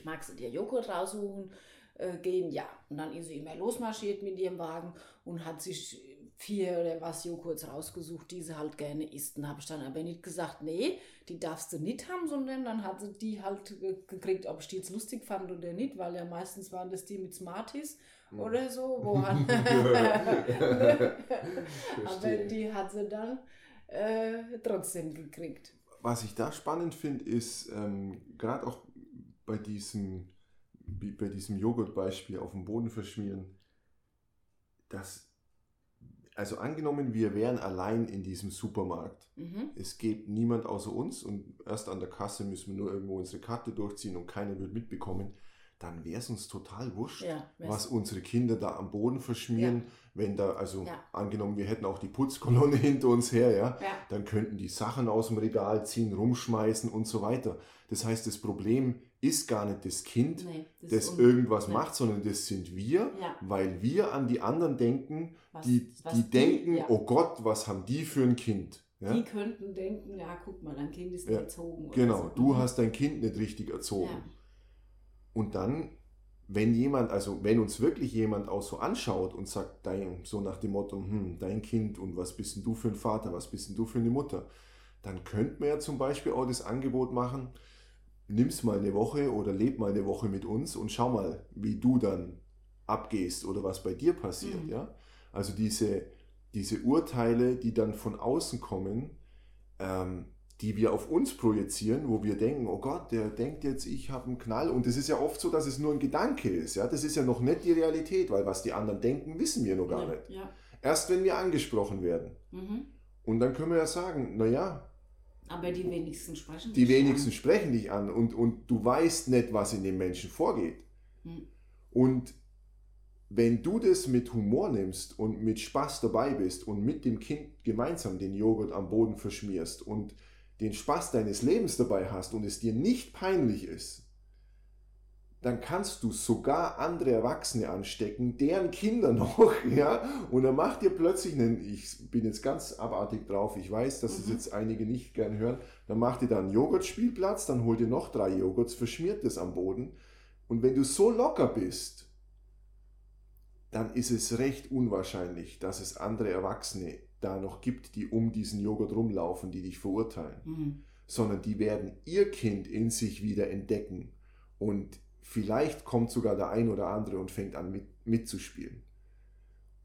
magst du dir Joghurt raussuchen äh, gehen, ja. Und dann ist sie immer losmarschiert mit ihrem Wagen und hat sich vier oder was Joghurts rausgesucht, die sie halt gerne isst. Und habe ich dann aber nicht gesagt, nee, die darfst du nicht haben, sondern dann hat sie die halt ge- gekriegt, ob ich die jetzt lustig fand oder nicht, weil ja meistens waren das die mit Smarties Mhm. oder so. Wo aber die hat sie dann äh, trotzdem gekriegt. Was ich da spannend finde, ist ähm, gerade auch bei diesem, bei diesem Joghurtbeispiel auf dem Boden verschmieren, dass, also angenommen, wir wären allein in diesem Supermarkt. Mhm. Es geht niemand außer uns und erst an der Kasse müssen wir nur irgendwo unsere Karte durchziehen und keiner wird mitbekommen, dann wäre es uns total wurscht, Ja, was unsere Kinder da am Boden verschmieren, wenn da, also Ja. angenommen, wir hätten auch die Putzkolonne hinter uns her, ja, ja. dann könnten die Sachen aus dem Regal ziehen, rumschmeißen und so weiter. Das heißt, das Problem ist gar nicht das Kind, Nee, das das irgendwas nee. macht, sondern das sind wir, Ja. weil wir an die anderen denken, Was- die, was die denken, ja. oh Gott, was haben die für ein Kind? Ja? Die könnten denken, ja, guck mal, dein Kind ist Ja, nicht erzogen. oder Genau, so. du hast dein Kind nicht richtig erzogen. Ja. Und dann, wenn jemand, also wenn uns wirklich jemand auch so anschaut und sagt, dein, so nach dem Motto, hm, dein Kind und was bist denn du für ein Vater, was bist denn du für eine Mutter, dann könnte man ja zum Beispiel auch das Angebot machen, nimm's mal eine Woche oder leb mal eine Woche mit uns und schau mal, wie du dann abgehst oder was bei dir passiert. Mhm. Ja? Also diese, diese Urteile, die dann von außen kommen, ähm, die wir auf uns projizieren, wo wir denken, oh Gott, der denkt jetzt, ich habe einen Knall. Und es ist ja oft so, dass es nur ein Gedanke ist. Ja? Das ist ja noch nicht die Realität, weil was die anderen denken, wissen wir noch gar ja. nicht. Ja. Erst wenn wir angesprochen werden. Mhm. Und dann können wir ja sagen, naja, Aber die wenigsten sprechen die dich wenigsten an. sprechen dich an und, und du weißt nicht, was in dem Menschen vorgeht. Hm. Und wenn du das mit Humor nimmst und mit Spaß dabei bist und mit dem Kind gemeinsam den Joghurt am Boden verschmierst und den Spaß deines Lebens dabei hast und es dir nicht peinlich ist, dann kannst du sogar andere Erwachsene anstecken, deren Kinder noch, ja, und dann macht ihr plötzlich einen, ich bin jetzt ganz abartig drauf, ich weiß, dass es Mhm. jetzt einige nicht gern hören, dann macht ihr da einen Joghurtspielplatz, dann holt ihr noch drei Joghurts, verschmiert das am Boden und wenn du so locker bist, dann ist es recht unwahrscheinlich, dass es andere Erwachsene da noch gibt, die um diesen Joghurt rumlaufen, die dich verurteilen Mhm. sondern die werden ihr Kind in sich wieder entdecken. Und vielleicht kommt sogar der ein oder andere und fängt an mit, mitzuspielen.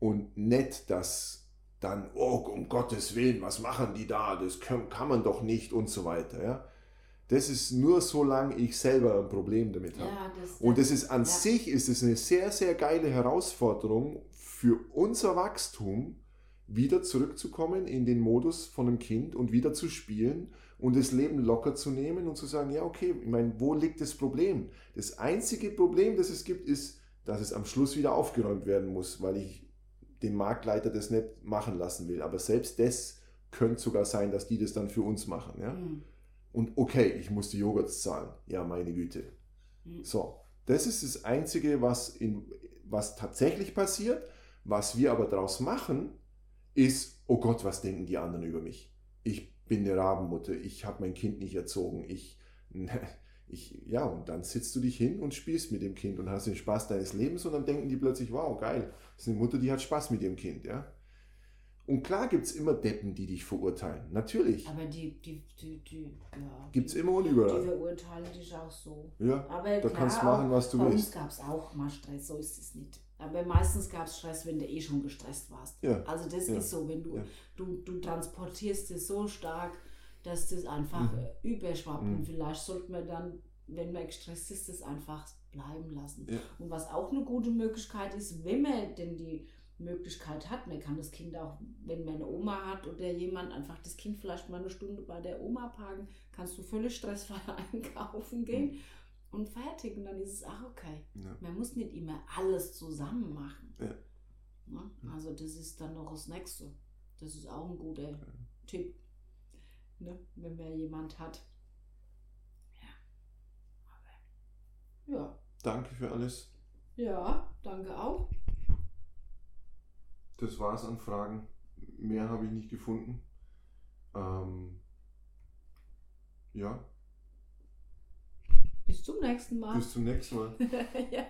Und nicht, dass dann, oh, um Gottes Willen, was machen die da? Das kann, kann man doch nicht und so weiter. Ja? Das ist nur solange ich selber ein Problem damit habe. Ja, das, Und das ist an ja. sich ist es eine sehr, sehr geile Herausforderung für unser Wachstum, wieder zurückzukommen in den Modus von einem Kind und wieder zu spielen und das Leben locker zu nehmen und zu sagen, ja, okay, ich meine, wo liegt das Problem? Das einzige Problem, das es gibt, ist, dass es am Schluss wieder aufgeräumt werden muss, weil ich den Marktleiter das nicht machen lassen will. Aber selbst das könnte sogar sein, dass die das dann für uns machen. Ja? Mhm. Und okay, ich muss die Joghurts zahlen. Ja, meine Güte. Mhm. So, Das ist das Einzige, was, in, was tatsächlich passiert. Was wir aber daraus machen, ist, oh Gott, was denken die anderen über mich? Ich bin eine Rabenmutter, ich habe mein Kind nicht erzogen, ich, ich, ja, und dann sitzt du dich hin und spielst mit dem Kind und hast den Spaß deines Lebens und dann denken die plötzlich, wow, geil, das ist eine Mutter, die hat Spaß mit ihrem Kind, ja. Und klar gibt es immer Deppen, die dich verurteilen. Natürlich. Aber die, die, die, die ja. Gibt es die- immer und Die überall. verurteilen dich auch so. Ja, Aber da klar, kannst du machen, was du bei uns willst. gab es auch mal Stress, so ist es nicht. Aber meistens gab es Stress, wenn du eh schon gestresst warst. Ja, Also das ja, ist so, wenn du, ja. du, du transportierst es so stark, dass das einfach Mhm. äh, überschwappt. Mhm. Und vielleicht sollte man dann, wenn man gestresst ist, das einfach bleiben lassen. Und was auch eine gute Möglichkeit ist, wenn man denn die Möglichkeit hat, man kann das Kind auch, wenn man eine Oma hat oder jemand, einfach das Kind vielleicht mal eine Stunde bei der Oma parken, kannst du völlig stressfrei einkaufen gehen und fertig. Und dann ist es auch okay. Ja. Man muss nicht immer alles zusammen machen. Ja. Ne? Also das ist dann noch das Nächste. Das ist auch ein guter Tipp, ne? wenn man jemand hat. Ja. Aber, Danke für alles. ja. Ja, danke auch. Das war's an Fragen. Mehr habe ich nicht gefunden. Ähm, ja, Bis zum nächsten Mal. bis zum nächsten Mal. ja.